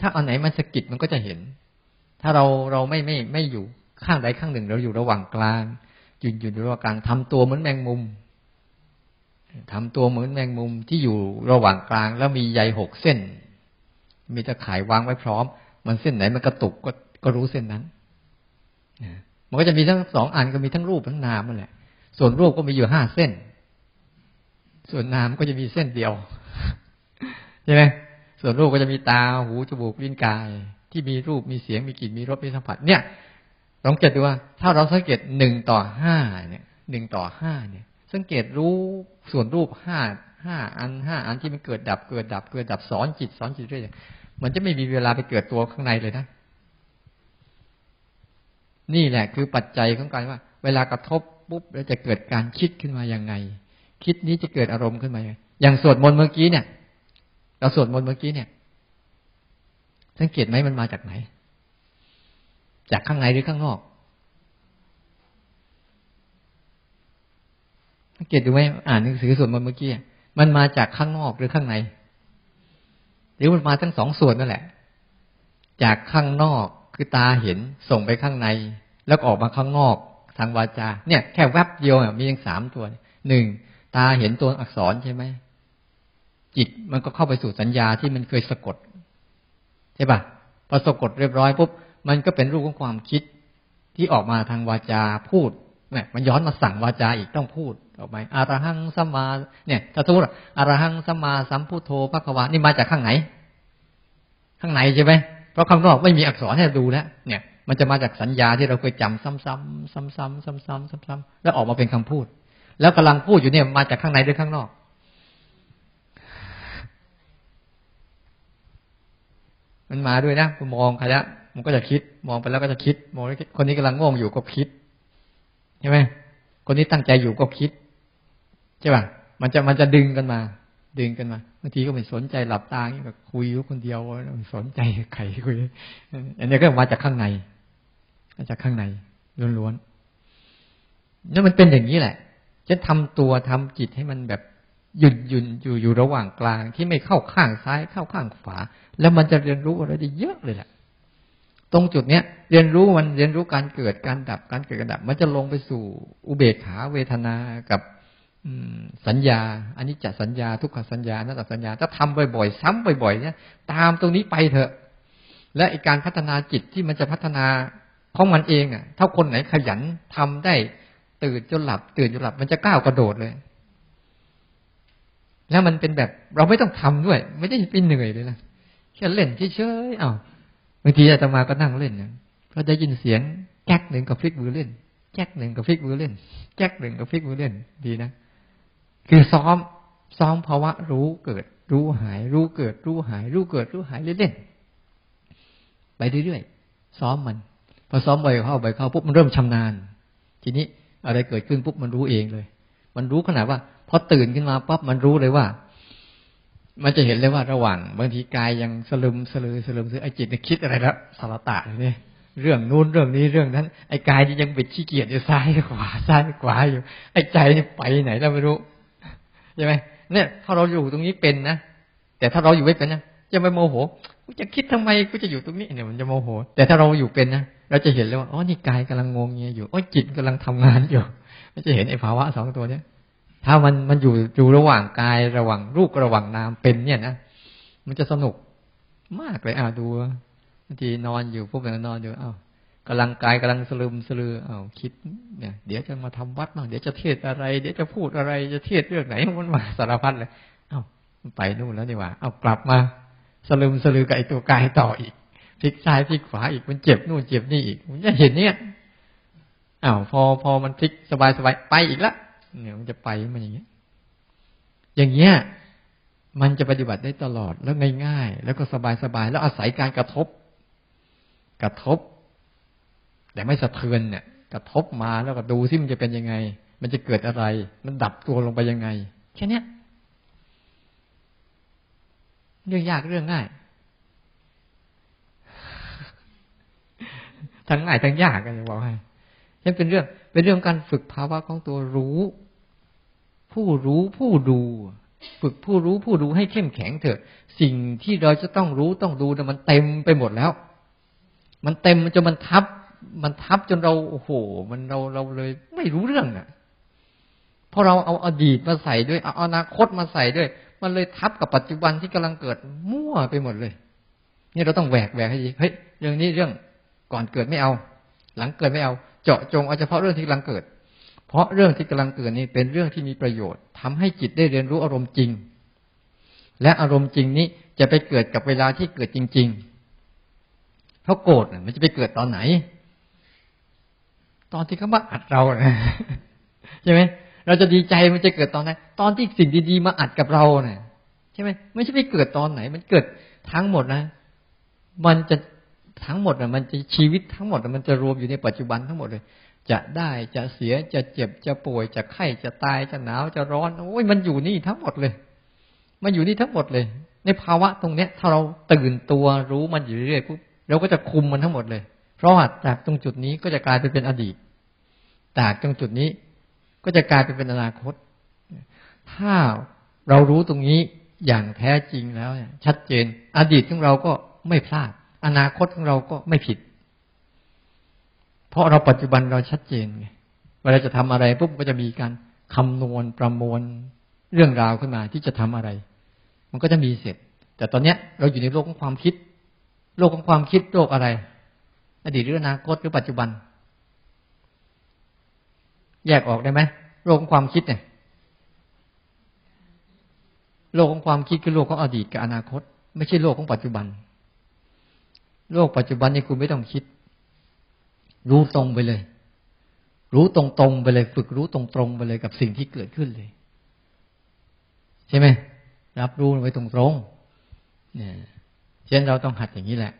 ถ้าเอันไหนมันสะกิดมันก็จะเห็น ถ้าเราเราไม่ไม่ไม่อยู่ข้างใดข้างหนึ่ง เราอยู่ระหว่างกลางยืนอยู่ระหว่างกลางทำตัวเหมือนแมงมุมทำตัวเหมือนแมงมุมที่อยู่ระหว่างกลาง แล้วมีใยหกเส้น มีตะข่ายวางไว้พร้อม มันเส้นไหนมันกระตุกก็ก็รู้เส้นนั้นมันก็จะมีทั้งสองอันก็มีทั้งรูปทั้งนามนั่นแหละ ส่วนรูปก็มีอยู่ห้าเส้น ส่วนนามก็จะมีเส้นเดียวใช่ไหมส่วนรูปก็จะมีตาหูจมูกลิ้นกาย ที่มีรูปมีเสียงมีกลิ่นมีรสมีสัมผัส เนี่ยลองเกตดูว่า ถ้าเราสังเกตหนึ่งต่อห้าเนี่ยหนึ่งต่อห้าเนี่ย สังเกตรู้ส่วนรูปห้าห้าอันห้าอันที่มันเกิดดับเกิดดับเกิดดับสอนจิตสอนจิตเรื่อยมันจะไม่มีเวลาไปเกิดตัวข้างในเลยนะ นี่แหละคือปัจจัยของการว่า เวลากระทบปุ๊บแล้วจะเกิดการคิดขึ้นมาอย่างไง คิดนี้จะเกิดอารมณ์ขึ้นมาอย่างสวดมนต์เมื่อกี้เนี่ย เราสวดมนต์เมื่อกี้เนี่ย สังเกตไหมมันมาจากไหน จากข้างในหรือข้างนอก สังเกตดูไหมอ่านหนังสือส่วดมนเมื่อกี้มันมาจากข้างนอกหรือข้างใน หรือมันมาทั้งสองส่วนนั่นแหละ จากข้างนอกคือตาเห็นส่งไปข้างใน แล้วออกมาข้างนอกทางวาจา เนี่ย แค่แวบเดียวมียังสามตัวหนึ่งตาเห็นตัวอักษรใช่ไหมจิตมันก็เข้าไปสู่สัญญาที่มันเคยสะกด ช่ปะพอสะกดเรียบร้อยปุ๊บมันก็เป็นรูปของความคิดที่ออกมาทางวาจาพูดเนี่ยมันย้อนมาสั่งวาจาอีกต้องพูดออกมาอารหังสัมมาเนี่ยถ้าสมมติอารหังสัมมาสัมพุทโธพระควานี่มาจากข้างไหน ข้างในใช่ไหมเพราะข้างนอกไม่มีอักษรให้ดูแล้วเนี่ย มันจะมาจากสัญญาที่เราเคยจำซ้ำๆซ้ำๆซ้ำๆซ้ำๆแล้วออกมาเป็นคำพูด แล้วกำลังพูดอยู่เนี่ยมาจากข้างในหรือข้างนอก มันมาด้วยนะคุณมองใครละมันก็จะคิด มองไปแล้วก็จะคิด มองคนนี้กำลังง่วงอยู่ก็คิดใช่ไหมคนนี้ตั้งใจอยู่ก็คิดใช่ป่ะมันจะมันจะดึงกันมา ดึงกันมาบางทีก็ไม่สนใจหลับตาอย่างนี้ก็คุยอยู่คนเดียวไม่สนใจใครคุยอันนี้ก็มาจากข้างในมาจากข้างในล้วนๆนั่นมันเป็นอย่างนี้แหละจะทำตัวทำจิตให้มันแบบ หยุดหยุดอยู่อยู่ระหว่างกลางที่ไม่เข้าข้างซ้ายเข้าข้างขวา แล้วมันจะเรียนรู้อะไรได้เยอะเลยแหละตรงจุดเนี้ยเรียนรู้มันเรียนรู้การเกิดการดับการเกิดการดับ มันจะลงไปสู่อุเบกขาเวทนากับสัญญาอันนี้จะสัญญาทุกขสัญญานัตสัญญาถ้าทำบ่อยๆ ซ้ำบ่อยๆเนี่ยตามตรงนี้ไปเถอะ และอีกการพัฒนาจิตที่มันจะพัฒนาของมันเองอะถ้าคนไหนขยันทำได้ ตื่นจนหลับ ตื่นจนหลับ มันจะก้าวกระโดดเลย แล้วมันเป็นแบบเราไม่ต้องทำด้วย ไม่ได้เป็นเหนื่อยเลยนะแค่เล่นเฉยๆอ้าวบางทีอาตมาก็นั่งเล่นนะก็ได้ยินเสียงแก๊กหนึ่งกับฟลิกมือเล่นแก๊กหนึ่งกับฟลิกมือเล่นแก๊กหนึ่งกับฟลิกมือเล่น ดีนะคือซ้อมซ้อมภาวะรู้เกิด รู้หาย รู้เกิด รู้หาย รู้เกิด รู้หายเล่นๆไปเรื่อยๆซ้อมมัน พอซ้อมไปเข้าไปเข้าปุ๊บมันเริ่มชำนาญ ทีนี้อะไรเกิดขึ้นปุ๊บมันรู้เองเลย มันรู้ขนาดว่า พอตื่นขึ้นมาปั๊บมันรู้เลยว่า มันจะเห็นเลยว่าระหว่างบางทีกายยังสลึมสลือสลึมสลือไอ้จิตเนี่ยคิดอะไรแล้วสารตะเนี่ยเรื่องนู้นเรื่องนี้เรื่องนั้น ไอ้กายที่ยังบิดขี้เกียจอยู่ซ้ายขวาซ้ายขวาอยู่ ไอ้ใจนี่ไปไหนเราไม่รู้ใช่ไหมเนี่ย ถ้าเราอยู่ตรงนี้เป็นนะแต่ถ้าเราอยู่ไม่เป็นนะจะไม่โมโหกูจะคิดทำไมกูจะอยู่ตรงนี้เนี่ยมันจะโมโห แต่ถ้าเราอยู่เป็นนะเราจะเห็นเลยว่าอ๋อนี่กายกำลังงงเงียอยู่อ๋อจิตกำลังทำงานอยู่มันจะเห็นไอ้ภาวะสองตัวเนี้ย ถ้ามันมันอยู่อยู่ระหว่างกายระหว่างรูประหว่างนามเป็น เนี่ยนะมันจะสนุกมากเลยอ่าดูบางทีนอนอยู่พวกแบบนอนอยู่อ้าวกำลังกายกำลังสลืมสลืออ้าวคิดเนี่ย เดี๋ยวจะมาทำวัดบ้างเดี๋ยวจะเทศอะไร เดี๋ยวจะพูดอะไรจะเทศเรื่องไหนมันมาสารพัดเลยอ้าวไปนู่นแล้วนี่ว่าเอากลับมาสลืมสลือกับไอตัวกายต่ออีกพลิกซ้ายพลิกขวาอีกมันเจ็บนู่นเจ็บนี่อีกมันจะเห็นเนี่ยอ้าวพอพอมันพลิกสบายสบายไปอีกแล้ว เนี่ยมันจะไปมันอย่างเงี้ย อย่างเงี้ย มันจะปฏิบัติได้ตลอดแล้วง่ายๆแล้วก็สบายๆแล้วอาศัยการกระทบ กระทบ แต่ไม่สะเทือนเนี่ย กระทบมาแล้วก็ดูที่มันจะเป็นยังไง มันจะเกิดอะไร มันดับตัวลงไปยังไง แค่นี้เรื่องยากเรื่องง่ายทั้งง่ายทั้งยากกันจะบอกให้นี่เป็นเรื่อง เป็นเรื่องการฝึกภาวะของตัวรู้ ผู้รู้ผู้ดู ฝึกผู้รู้ผู้ดูให้เข้มแข็งเถอะ สิ่งที่เราจะต้องรู้ต้องดูมันเต็มไปหมดแล้ว มันเต็มจนมันทับ มันทับจนเราโอ้โห มันเราเราเลยไม่รู้เรื่องอะพอเราเอาอดีตมาใส่ด้วยเอาอนาคตมาใส่ด้วย มันเลยทับกับปัจจุบันที่กำลังเกิดมั่วไปหมดเลย นี่เราต้องแหวกแหวกให้ดีเฮ้ยเรื่องนี้เรื่องก่อนเกิดไม่เอา หลังเกิดไม่เอา เจาะจงเอาเฉพาะเรื่องที่กำลังเกิด เพราะเรื่องที่กำลังเกิดนี้เป็นเรื่องที่มีประโยชน์ทำให้จิตได้เรียนรู้อารมณ์จริง และอารมณ์จริงนี้จะไปเกิดกับเวลาที่เกิดจริง ๆ เพราะโกรธมันจะไปเกิดตอนไหน ตอนที่เขามาอัดเราใช่ไหมเราจะดีใจมันจะเกิดตอนไหนตอนที่สิ่งดีๆมาอัดกับเราเนี่ยใช่ไหมไม่ใช่ไปเกิดตอนไหน มันเกิดทั้งหมดนะ มันจะ ทั้งหมดอะมันจะชีวิตทั้งหมดมันจะรวมอยู่ในปัจจุบันทั้งหมดเลย จะได้จะเสียจะเจ็บจะป่วยจะไข้จะตายจะหนาวจะร้อนโอ้ยมันอยู่นี่ทั้งหมดเลย มันอยู่นี่ทั้งหมดเลย ในภาวะตรงเนี้ย ถ้าเราตื่นตัวรู้มันอยู่เรื่อยปุ๊บเราก็จะคุมมันทั้งหมดเลย เพราะว่าจากตรงจุดนี้ก็จะกลายไปเป็นอดีตจากตรงจุดนี้ ก็จะกลายไปเป็นอนาคต ถ้าเรารู้ตรงนี้อย่างแท้จริงแล้วชัดเจน อดีตของเราก็ไม่พลาด อนาคตของเราก็ไม่ผิด เพราะเราปัจจุบันเราชัดเจนไงเวลาจะทำอะไรปุ๊บก็จะมีการคำนวณประมวลเรื่องราวขึ้นมาที่จะทำอะไร มันก็จะมีเสร็จ แต่ตอนเนี้ยเราอยู่ในโลกของความคิด โลกของความคิดโลกอะไร อดีตหรืออนาคตหรือปัจจุบัน แยกออกได้ไหมโลกของความคิดเนี่ย โลกของความคิดคือโลกของอดีตกับอนาคต ไม่ใช่โลกของปัจจุบัน โลกปัจจุบันนี้คุณไม่ต้องคิด รู้ตรงไปเลย รู้ตรงๆไปเลย ฝึกรู้ตรงๆไปเลยกับสิ่งที่เกิดขึ้นเลย ใช่ไหมรับรู้ไว้ตรงๆเนี่ยเช่นเราต้องหัดอย่างนี้แหละ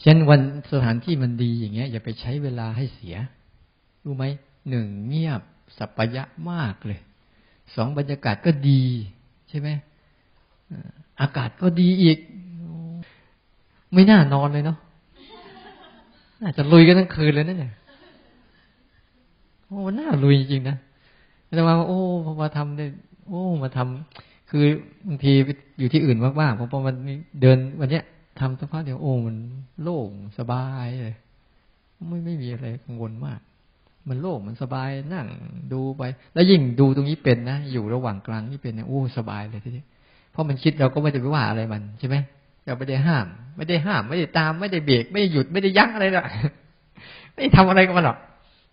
เช่นวันสถานที่มันดีอย่างเงี้ย อย่าไปใช้เวลาให้เสีย รู้ไหมหนึ่งเงียบสัปยะมากเลยสองบรรยากาศก็ดี ใช่ไหมอากาศก็ดีอีก ไม่น่านอนเลยเนาะน่าจะลุยกันทั้งคืนเลยนั่นเนี่ยโอ้น่าลุยจริงๆนะแต่ว่า โอ้พอมาทำได้ โอ้ มาทำคือบางทีอยู่ที่อื่นมากๆพอพอมันเดินวันเนี้ยทำสักพักเดียวโอ้มันโล่งสบายเลยไม่ไม่มีอะไรกังวลมาก มันโล่งมันสบายนั่งดูไป แล้วยิ่งดูตรงนี้เป็นนะอยู่ระหว่างกลางนี่เป็นเนี่ยโอ้สบายเลยทีนี้เพราะมันคิดเราก็ไม่ได้ไปว่าอะไรมันใช่ไหม เราไม่ได้ห้าม ไม่ได้ห้าม ไม่ได้ตามไม่ได้เบรกไม่ได้หยุดไม่ได้ยั้งอะไรหรอกไม่ได้ทำอะไรกับมันหรอก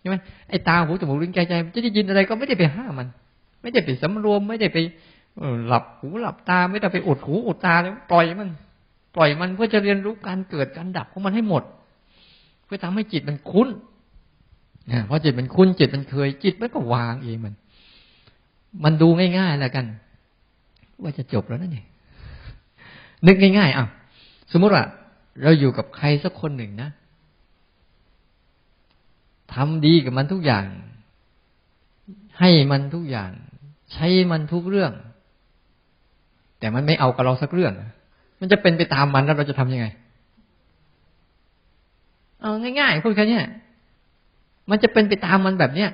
ใช่ไหมไอ้ตาหูจมูกลิ้นกายใจจะได้ยินอะไรก็ไม่ได้ไปห้ามมัน ไม่ได้ไปสำรวม ไม่ได้ไปหลับหูหลับตาไม่ได้ไปอุดหูอุดตาเลยปล่อยมัน ปล่อยมันเพื่อจะเรียนรู้การเกิดการดับของมันให้หมด เพื่อทำให้จิตมันคุ้นเพราะจิตมันคุ้นจิตมันเคยจิตมันก็วางเองมัน มันดูง่ายๆแล้วกัน ว่าจะจบแล้วนั่นเอง นึกง่ายๆอะสมมติว่า เราอยู่กับใครสักคนหนึ่งนะทำดีกับมันทุกอย่าง ให้มันทุกอย่าง ใช้มันทุกเรื่อง แต่มันไม่เอากับเราสักเรื่อง มันจะเป็นไปตามมันแล้วเราจะทำยังไง เอาง่ายๆพูดแค่นี้มันจะเป็นไปตามมันแบบเนี้ย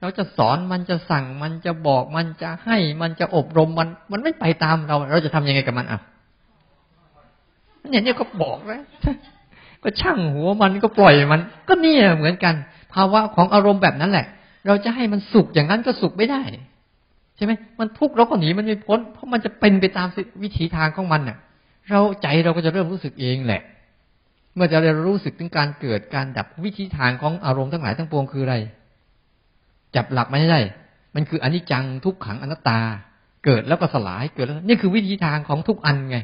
เราจะสอนมันจะสั่งมันจะบอกมันจะให้มันจะอบรมมัน มันไม่ไปตามเรา เราจะทำยังไงกับมันอะ เนี่ยเนี่ยก็บอกแล้วก็ช่างหัวมันก็ปล่อยมัน ก็เนี่ยเหมือนกัน ภาวะของอารมณ์แบบนั้นแหละ เราจะให้มันสุขอย่างนั้นก็สุขไม่ได้ใช่ไหมมันทุกข์เราก็หนีมันไม่พ้น เพราะมันจะเป็นไปตามวิถีทางของมันเน่ะ เราใจเราก็จะเริ่มรู้สึกเองแหละ เมื่อจะเรียนรู้สึกถึงการเกิดการดับวิธีทางของอารมณ์ทั้งหลายทั้งปวงคืออะไร จับหลักไม่ได้ มันคืออนิจจังทุกขังอนัตตา เกิดแล้วก็สลายเกิดแล้ว นี่คือวิธีทางของทุกอันไง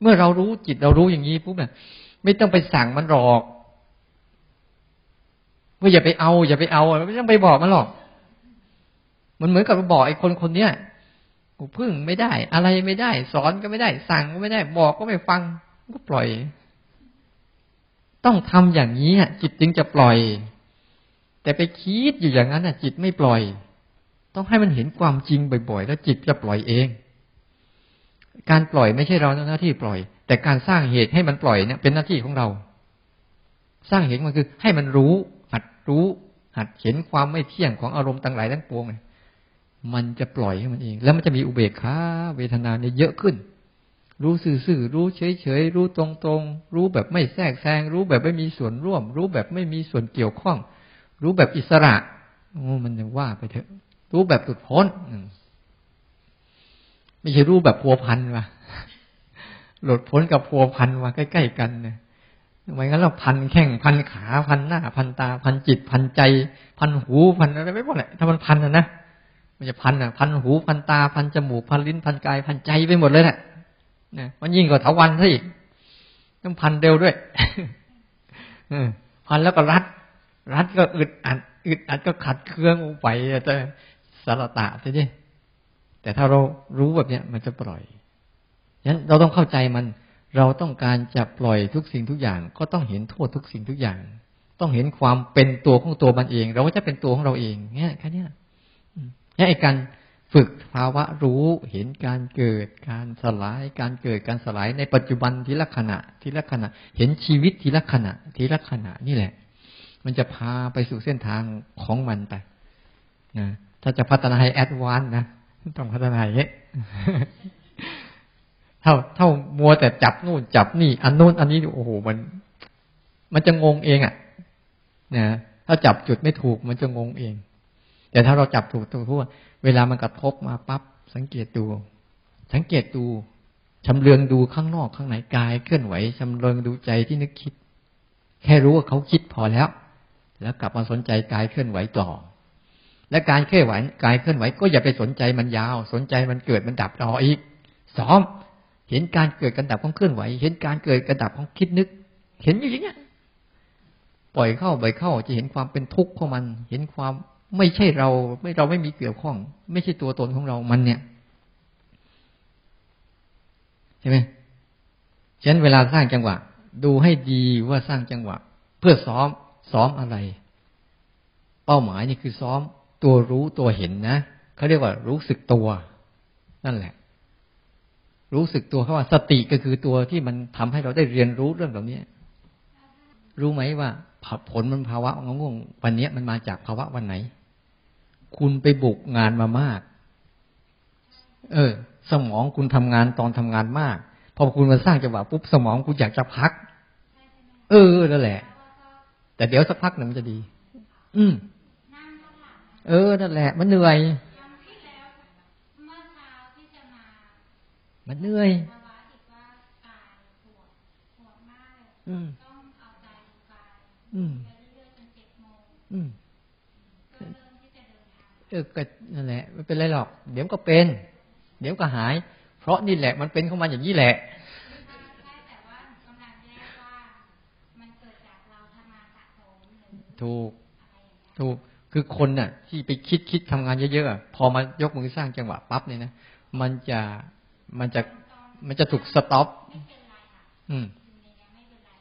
เมื่อเรารู้จิตเรารู้อย่างนี้ปุ๊บเนี่ยไม่ต้องไปสั่งมันหรอกว่าอย่าไปเอา อย่าไปเอาไม่ต้องไปบอกมันหรอก มันเหมือนกับบอกไอ้คนคนเนี้ยกูพึ่งไม่ได้ อะไรไม่ได้ สอนก็ไม่ได้ สั่งก็ไม่ได้ บอกก็ไม่ฟังก็ปล่อย ต้องทำอย่างนี้จิตจึงจะปล่อย แต่ไปคิดอยู่อย่างนั้นจิตไม่ปล่อย ต้องให้มันเห็นความจริงบ่อยๆ แล้วจิตจะปล่อยเอง การปล่อยไม่ใช่เราหน้าที่ปล่อย แต่การสร้างเหตุให้มันปล่อยเนี่ยเป็นหน้าที่ของเรา สร้างเหตุมันคือ ให้มันรู้ หัดรู้ หัดเห็นความไม่เที่ยงของอารมณ์ต่างหลายทั้งปวงเลยมันจะปล่อยให้มันเอง แล้วมันจะมีอุเบกขาเวทนาเนี่ยเยอะขึ้น รู้สื่อๆรู้เฉยๆรู้ตรงๆ รู้แบบไม่แทรกแซง รู้แบบไม่มีส่วนร่วม รู้แบบไม่มีส่วนเกี่ยวข้อง รู้แบบอิสระโอ้มันยังว่าไปเถอะ รู้แบบตุดพ้น ไม่ใช่รู้แบบพัวพันว่ะหลุดพ้นกับพัวพันมาใกล้ๆกันเนี่ยทำไมงั้นเราพันแข้งพันขาพันหน้า พันตา พันจิต พันใจ พันหูพันอะไรไม่หมดแหละถ้ามันพันนะนะมันจะพันอะ พันหูพันตา พันจมูกพันลิ้นพันกาย พันใจไปหมดเลยแหละนะมันยิ่งกว่าถาวันซะอีกต้องพันเร็วด้วยพันแล้วก็รัด รัดก็อึดอัดอึดอัดก็ขัดเครื่องไปจะสารตะใช่ไหม แต่ถ้าเรารู้แบบเนี้ยมันจะปล่อยฉะนั้นเราต้องเข้าใจมัน เราต้องการจะปล่อยทุกสิ่งทุกอย่าง ก็ต้องเห็นโทษทุกสิ่งทุกอย่าง ต้องเห็นความเป็นตัวของตัวมันเอง เราก็จะเป็นตัวของเราเองเนี่ยแค่นี้นี่ไอ้การฝึกภาวะรู้เห็นการเกิดการสลาย การเกิดการสลายในปัจจุบันทีละขณะทีละขณะ เห็นชีวิตทีละขณะทีละขณะนี่แหละ มันจะพาไปสู่เส้นทางของมันไปนะถ้าจะพัฒนาให้แอดวานนะ ต้องพัฒนาอย่างนี้เท่าเท่ามัวแต่จับนู่นจับนี่ อันนู่นอันนี้โอ้โหมัน มันจะงงเองอะนะถ้าจับจุดไม่ถูกมันจะงงเอง แต่ถ้าเราจับถูกตรงทั่วเวลามันกระทบมาปั๊บสังเกตดู สังเกตดูชำเลืองดูข้างนอกข้างในกายเคลื่อนไหวชำเลืองดูใจที่นึกคิด แค่รู้ว่าเขาคิดพอแล้ว แล้วกลับมาสนใจกายเคลื่อนไหวต่อ และการเคลื่อนไหวกายเคลื่อนไหวก็อย่าไปสนใจมันยาว สนใจมันเกิดมันดับต่ออีกซ้อม เห็นการเกิดการดับของเคลื่อนไหว เห็นการเกิดการดับของคิดนึก เห็นอยู่อย่างเงี้ยปล่อยเข้าปล่อยเข้าจะเห็นความเป็นทุกข์ของมัน เห็นความไม่ใช่เราไม่เราไม่มีเกี่ยวข้อง ไม่ใช่ตัวตนของเรามันเนี่ยใช่ไหมฉะนั้นเวลาสร้างจังหวะ ดูให้ดีว่าสร้างจังหวะ เพื่อซ้อมซ้อมอะไร เป้าหมายนี่คือซ้อม ตัวรู้ตัวเห็นนะเขาเรียกว่ารู้สึกตัว นั่นแหละ รู้สึกตัวเขาว่าสติก็คือตัวที่มันทำให้เราได้เรียนรู้เรื่องเหล่านี้รู้ไหมว่าผลมันภาวะง่วงวันนี้มันมาจากภาวะวันไหน คุณไปบุกงานมามาก เออ สมองคุณทำงานตอนทำงานมาก พอคุณมาสร้างจังหวะปุ๊บสมองคุณอยากจะพัก เออนั่นแหละ แต่เดี๋ยวสักพักหนึ่งมันจะดี อืม เออ นั่นแหละ มันเหนื่อย มันเหนื่อย อืมอืมอืมเออก็นั่นแหละไม่เป็นไรหรอก เดี๋ยวก็เป็น เดี๋ยวก็หาย เพราะนี่แหละมันเป็นของมันอย่างนี้แหละถูก ถูก คือคนน่ะ ที่ไปคิดคิดทำงานเยอะๆพอมายกมือสร้างจังหวะปั๊บเนี่ยนะมันจะมันจะมันจะถูกสต็อปอืม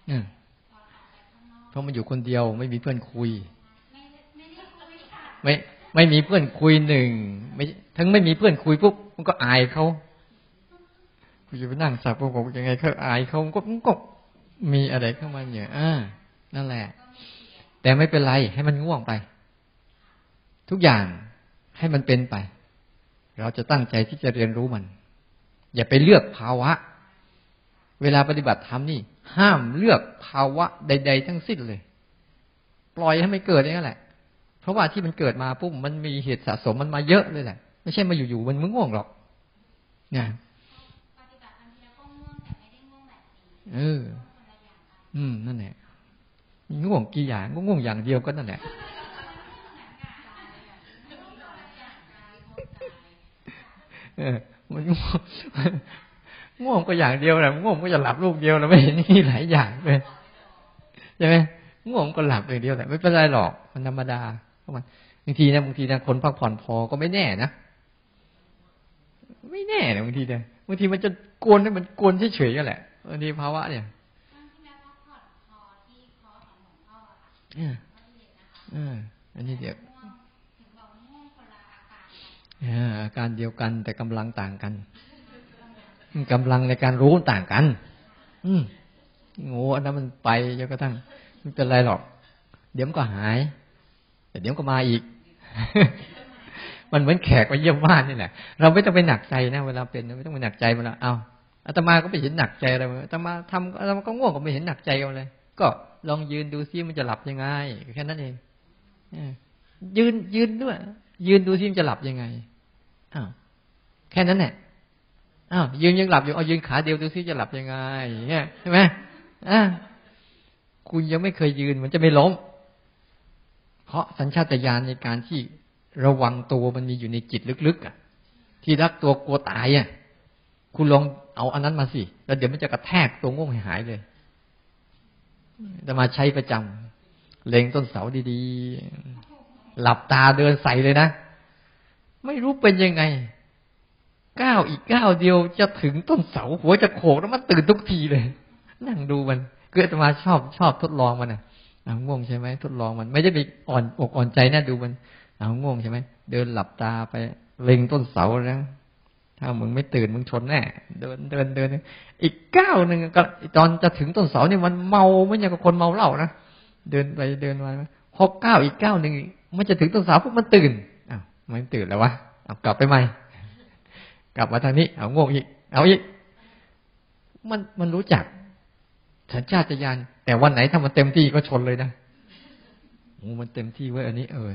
อืมเพราะมันอยู่คนเดียวไม่มีเพื่อนคุย ไม่ไม่มีเพื่อนคุยหนึ่งไม่ทั้งไม่มีเพื่อนคุยปุ๊บมันก็อายเขากูจะไปนั่งสับพวกผมยังไงเขาอายเขาก็ก็มีอะไรเข้ามาเนี่ยอ่านั่นแหละ แต่ไม่เป็นไรให้มันง่วงไป ทุกอย่างให้มันเป็นไป เราจะตั้งใจที่จะเรียนรู้มัน อย่าไปเลือกภาวะ เวลาปฏิบัติธรรมนี่ ห้ามเลือกภาวะใด ๆ ทั้งสิ้นเลย ปล่อยให้ไม่เกิดอย่างนั้นแหละ เพราะว่าที่มันเกิดมาปุ๊บมันมีเหตุสะสมมันมาเยอะเลยแหละ ไม่ใช่มาอยู่ๆมันมึงง่วงหรอกเนี่ยเออ อืม นั่นแหละง่วงกี่อย่างก็ง่วงอย่างเดียวก็นั่นแหละ เออ มันง่วงก็อย่างเดียวแหละง่วงก็จะหลับลูกเดียวแล้วไม่เห็นนี่หลายอย่างเลยใช่ไหมง่วงก็หลับอย่างเดียวแหละไม่เป็นไรหรอกมันธรรมดามันบางทีนะบางทีนะคนพักผ่อนพอก็ไม่แน่นะไม่แน่นะบางทีเนี่ยบางทีมันจะกวนมันกวนเฉยๆกันแหละบางทีภาวะเนี่ยอออันนี้เดียว อาการเดียวกันแต่กำลังต่างกันกำลังในการรู้ต่างกัน อืมโง่อันนั้นมันไปจนกระทั่งไม่เป็นไรหรอก เดี๋ยวมันก็หาย แต่เดี๋ยวก็มาอีก มันเหมือนแขกมาเยี่ยมบ้านนี่แหละเราไม่ต้องไปหนักใจนะเวลาเป็นไม่ต้องไปหนักใจมันละเอาอาตมาก็ไม่เห็นหนักใจอะไรอาตมาทำอาตมาก็ง่วงก็ไม่เห็นหนักใจอาเลย ก็ลองยืนดูซิมันจะหลับยังไงแค่นั้นเองยืนยืนด้วย ยืนดูซิมันจะหลับยังไง อ้าวแค่นั้นแหละอ้าวยืนยังหลับอยู่เอายืนขาเดียวดูซิจะหลับยังไงเนี่ยใช่ไหมอ่าคุณยังไม่เคยยืนมันจะไม่ล้ม เพราะสัญชาตญาณในการที่ระวังตัวมันมีอยู่ในจิตลึกๆอะ ที่รักตัวกลัวตายอะ คุณลองเอาอันนั้นมาสิ แล้วเดี๋ยวมันจะกระแทกตัวง่วงหายเลยจะมาใช้ประจำเล็งต้นเสาดีๆ หลับตาเดินใส่เลยนะ ไม่รู้เป็นยังไงก้าวอีกก้าวเดียวจะถึงต้นเสาหัวจะโขกแล้วมันตื่นทุกทีเลย นั่งดูมันเกิดมาชอบชอบทดลองมันอะเอาง่วงใช่ไหมทดลองมัน ไม่ได้ไปอ่อนอกอ่อนใจนะดูมันเอาง่วงใช่ไหมเดินหลับตาไปเล็งต้นเสาแล้วถ้ามึงไม่ตื่นมึงชนแน่เดินเดินเดินอีกก้าวหนึ่งก็ตอนจะถึงต้นเสาเนี่ยมันเมาไม่อย่างกับคนเมาเหล้านะเดินไปเดินมาพอก้าวอีกก้าวหนึ่งมันจะถึงต้นเสาปุ๊บมันตื่น มันตื่นแล้ววะเอากลับไปใหม่ กลับมาทางนี้ เอาง่วงอีก เอาอีก มันมันรู้จักสัญชาตญาณแต่วันไหนถ้ามันเต็มที่ก็ชนเลยนะโอ้มันเต็มที่เว้ยอันนี้ เออ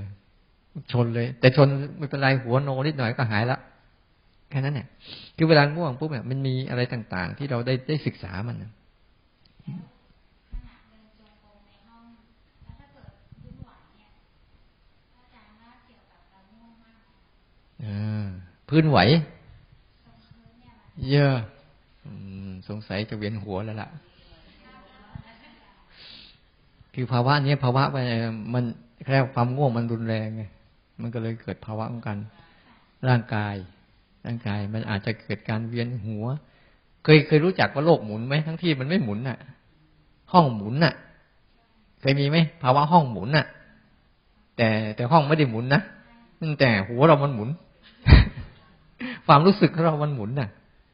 ชนเลย แต่ชนไม่เป็นไรหัวโนนิดหน่อยก็หายละแค่นั้นเนี่ยคือเวลาง่วงปุ๊บเนี่ยมันมีอะไรต่าง ๆ ที่เราได้ได้ศึกษามัน พื้นไหว เยอะสงสัยจะเวียนหัวแล้วล่ะ คือภาวะนี้ภาวะมันแค่ความง่วงมันรุนแรงไงมันก็เลยเกิดภาวะของกันร่างกาย ร่างกาย มันอาจจะเกิดการเวียนหัว เคยเคยรู้จักว่าโลกหมุนไหมทั้งที่มันไม่หมุนน่ะ ห้องหมุนน่ะ เคยมีไหมภาวะห้องหมุนน่ะ แต่แต่ห้องไม่ได้หมุนนะแต่หัวเรามันหมุน ความรู้สึกของเรามันหมุนน่ะ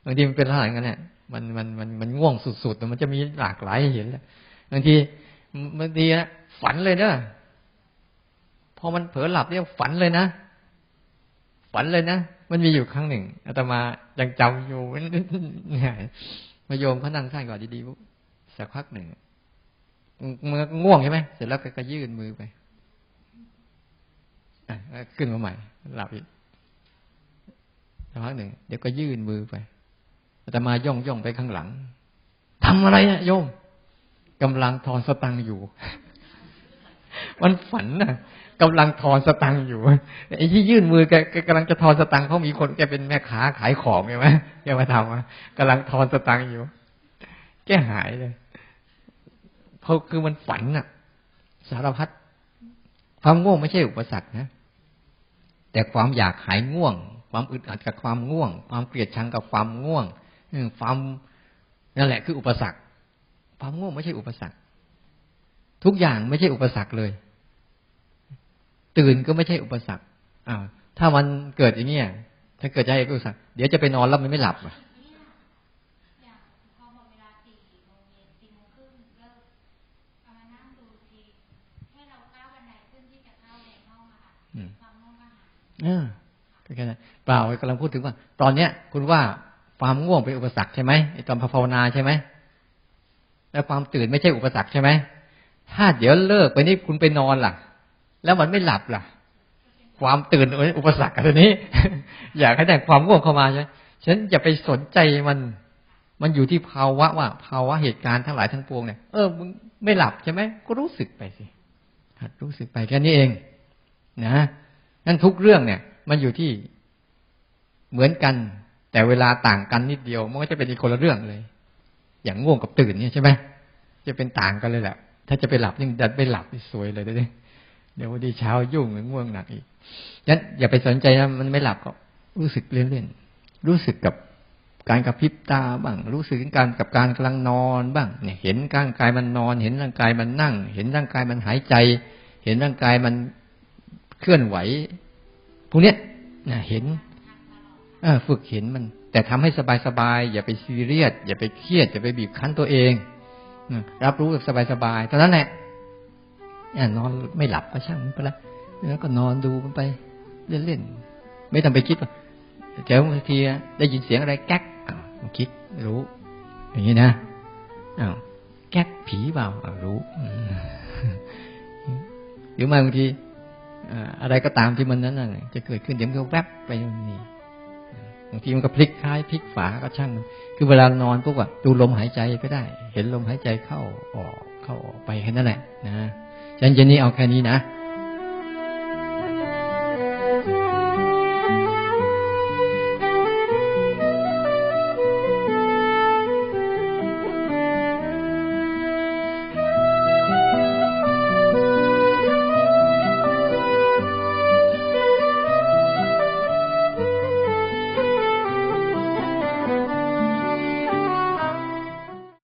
บางทีมันเป็นอะไรกันเนี่ยมันมันมันมันง่วงสุดๆแต่มันจะมีหลากหลายเห็นแล้วบางทีบางทีนะฝันเลยเนอะพอมันเผลอหลับเนี่ยฝันเลยนะฝันเลยนะมันมีอยู่ครั้งหนึ่งอาตมายังจำอยู่เนี่ยมาโยมเขานั่งท่านก่อนดีๆปุ๊บสักพักหนึ่งมือง่วงใช่ไหมเสร็จแล้วก็ยื่นมือไปขึ้นมาใหม่ หลับอีก สักพักหนึ่งเดี๋ยวก็ยื่นมือไปอาตมาย่องย่องไปข้างหลังทำอะไรนะโยมกำลังทอนสตังค์อยู่ มันฝันนะกำลังทอนสตังค์อยู่ไอ้ที่ยื่นมือแกกำลังจะทอนสตังค์เพราะมีคนแกเป็นแม่ค้าขายของใช่ไหมแกมาทำอะกำลังทอนสตังค์อยู่ แกหายเลยเพราะคือมันฝันอะ สารพัดความง่วงไม่ใช่อุปสรรคนะแต่ความอยากหายง่วง ความอึดอัดกับความง่วง ความเกลียดชังกับความง่วงความนั่นแหละคืออุปสรรค ความง่วงไม่ใช่อุปสรรค ทุกอย่างไม่ใช่อุปสรรคเลย ตื่นก็ไม่ใช่อุปสรรคอ้าวถ้ามันเกิดอย่างเงี้ยถ้าเกิดใจอุปสรรคเดี๋ยวจะไปนอนแล้วมันไม่หลับอะเออแค่นั้นเปล่ากำลังพูดถึงว่า ตอนเนี้ย คุณว่าความง่วงเป็นอุปสรรคใช่ไหมตอนภาวนาใช่ไหมแล้วความตื่นไม่ใช่อุปสรรคใช่ไหมถ้าเดี๋ยวเลิกไปนี่คุณไปนอนล่ะ แล้วมันไม่หลับล่ะ ความตื่นอุปสรรคอันนี้ อยากให้ได้ความง่วงเข้ามาใช่ฉันอย่าไปสนใจมัน มันอยู่ที่ภาวะว่า ภาวะเหตุการณ์ทั้งหลายทั้งปวงเนี่ยเออมึงไม่หลับใช่ไหมก็รู้สึกไปสิหัดรู้สึกไปแค่นี้เอง นะนั่นทุกเรื่องเนี่ย มันอยู่ที่ เหมือนกัน แต่เวลาต่างกันนิดเดียวมันก็จะเป็นอีกคนละเรื่องเลย อย่างง่วงกับตื่นเนี่ยใช่ไหมจะเป็นต่างกันเลยแหละถ้าจะไปหลับยิ่งดันไปหลับนี่สวยเลยเดี๋ยวเดี๋ยววันดีเช้ายุ่งง่วงหนักอีกยันอย่าไปสนใจนะมันไม่หลับก็รู้สึกเล่นๆรู้สึกกับการกระพริบตาบ้าง รู้สึกการกับการกำลังนอนบ้างเนี่ยเห็นร่างกายมันนอน เห็นร่างกายมันนั่ง เห็นร่างกายมันหายใจ เห็นร่างกายมันเคลื่อนไหวพวกเนี้ยนะเห็น เออฝึกเห็นมัน แต่ทำให้สบายๆอย่าไปซีเรียสอย่าไปเครียดอย่าไปบีบคั้นตัวเองรับรู้แบบสบายๆเท่านั้นแหละนอนไม่หลับก็ช่างมันไปละแล้วก็นอนดูมันไปเล่นๆไม่ต้องไปคิดว่าเจอบางทีได้ยินเสียงอะไรแก๊กคิดรู้ อย่างนี้นะอ้าวแก๊กผีเปล่ารู้หรือมาบางทีอะไรก็ตามที่มันนั้นน่ะจะเกิดขึ้นเดี๋ยวมันก็แวบไปนี่ บางทีมันก็พลิกคล้ายพลิกฝาก็ช่างมันคือเวลานอนปุ๊บอะดูลมหายใจก็ได้ เห็นลมหายใจเข้าออกเข้าออกไปแค่นั้นแหละนะฉันเจนนี้เอาแค่นี้นะ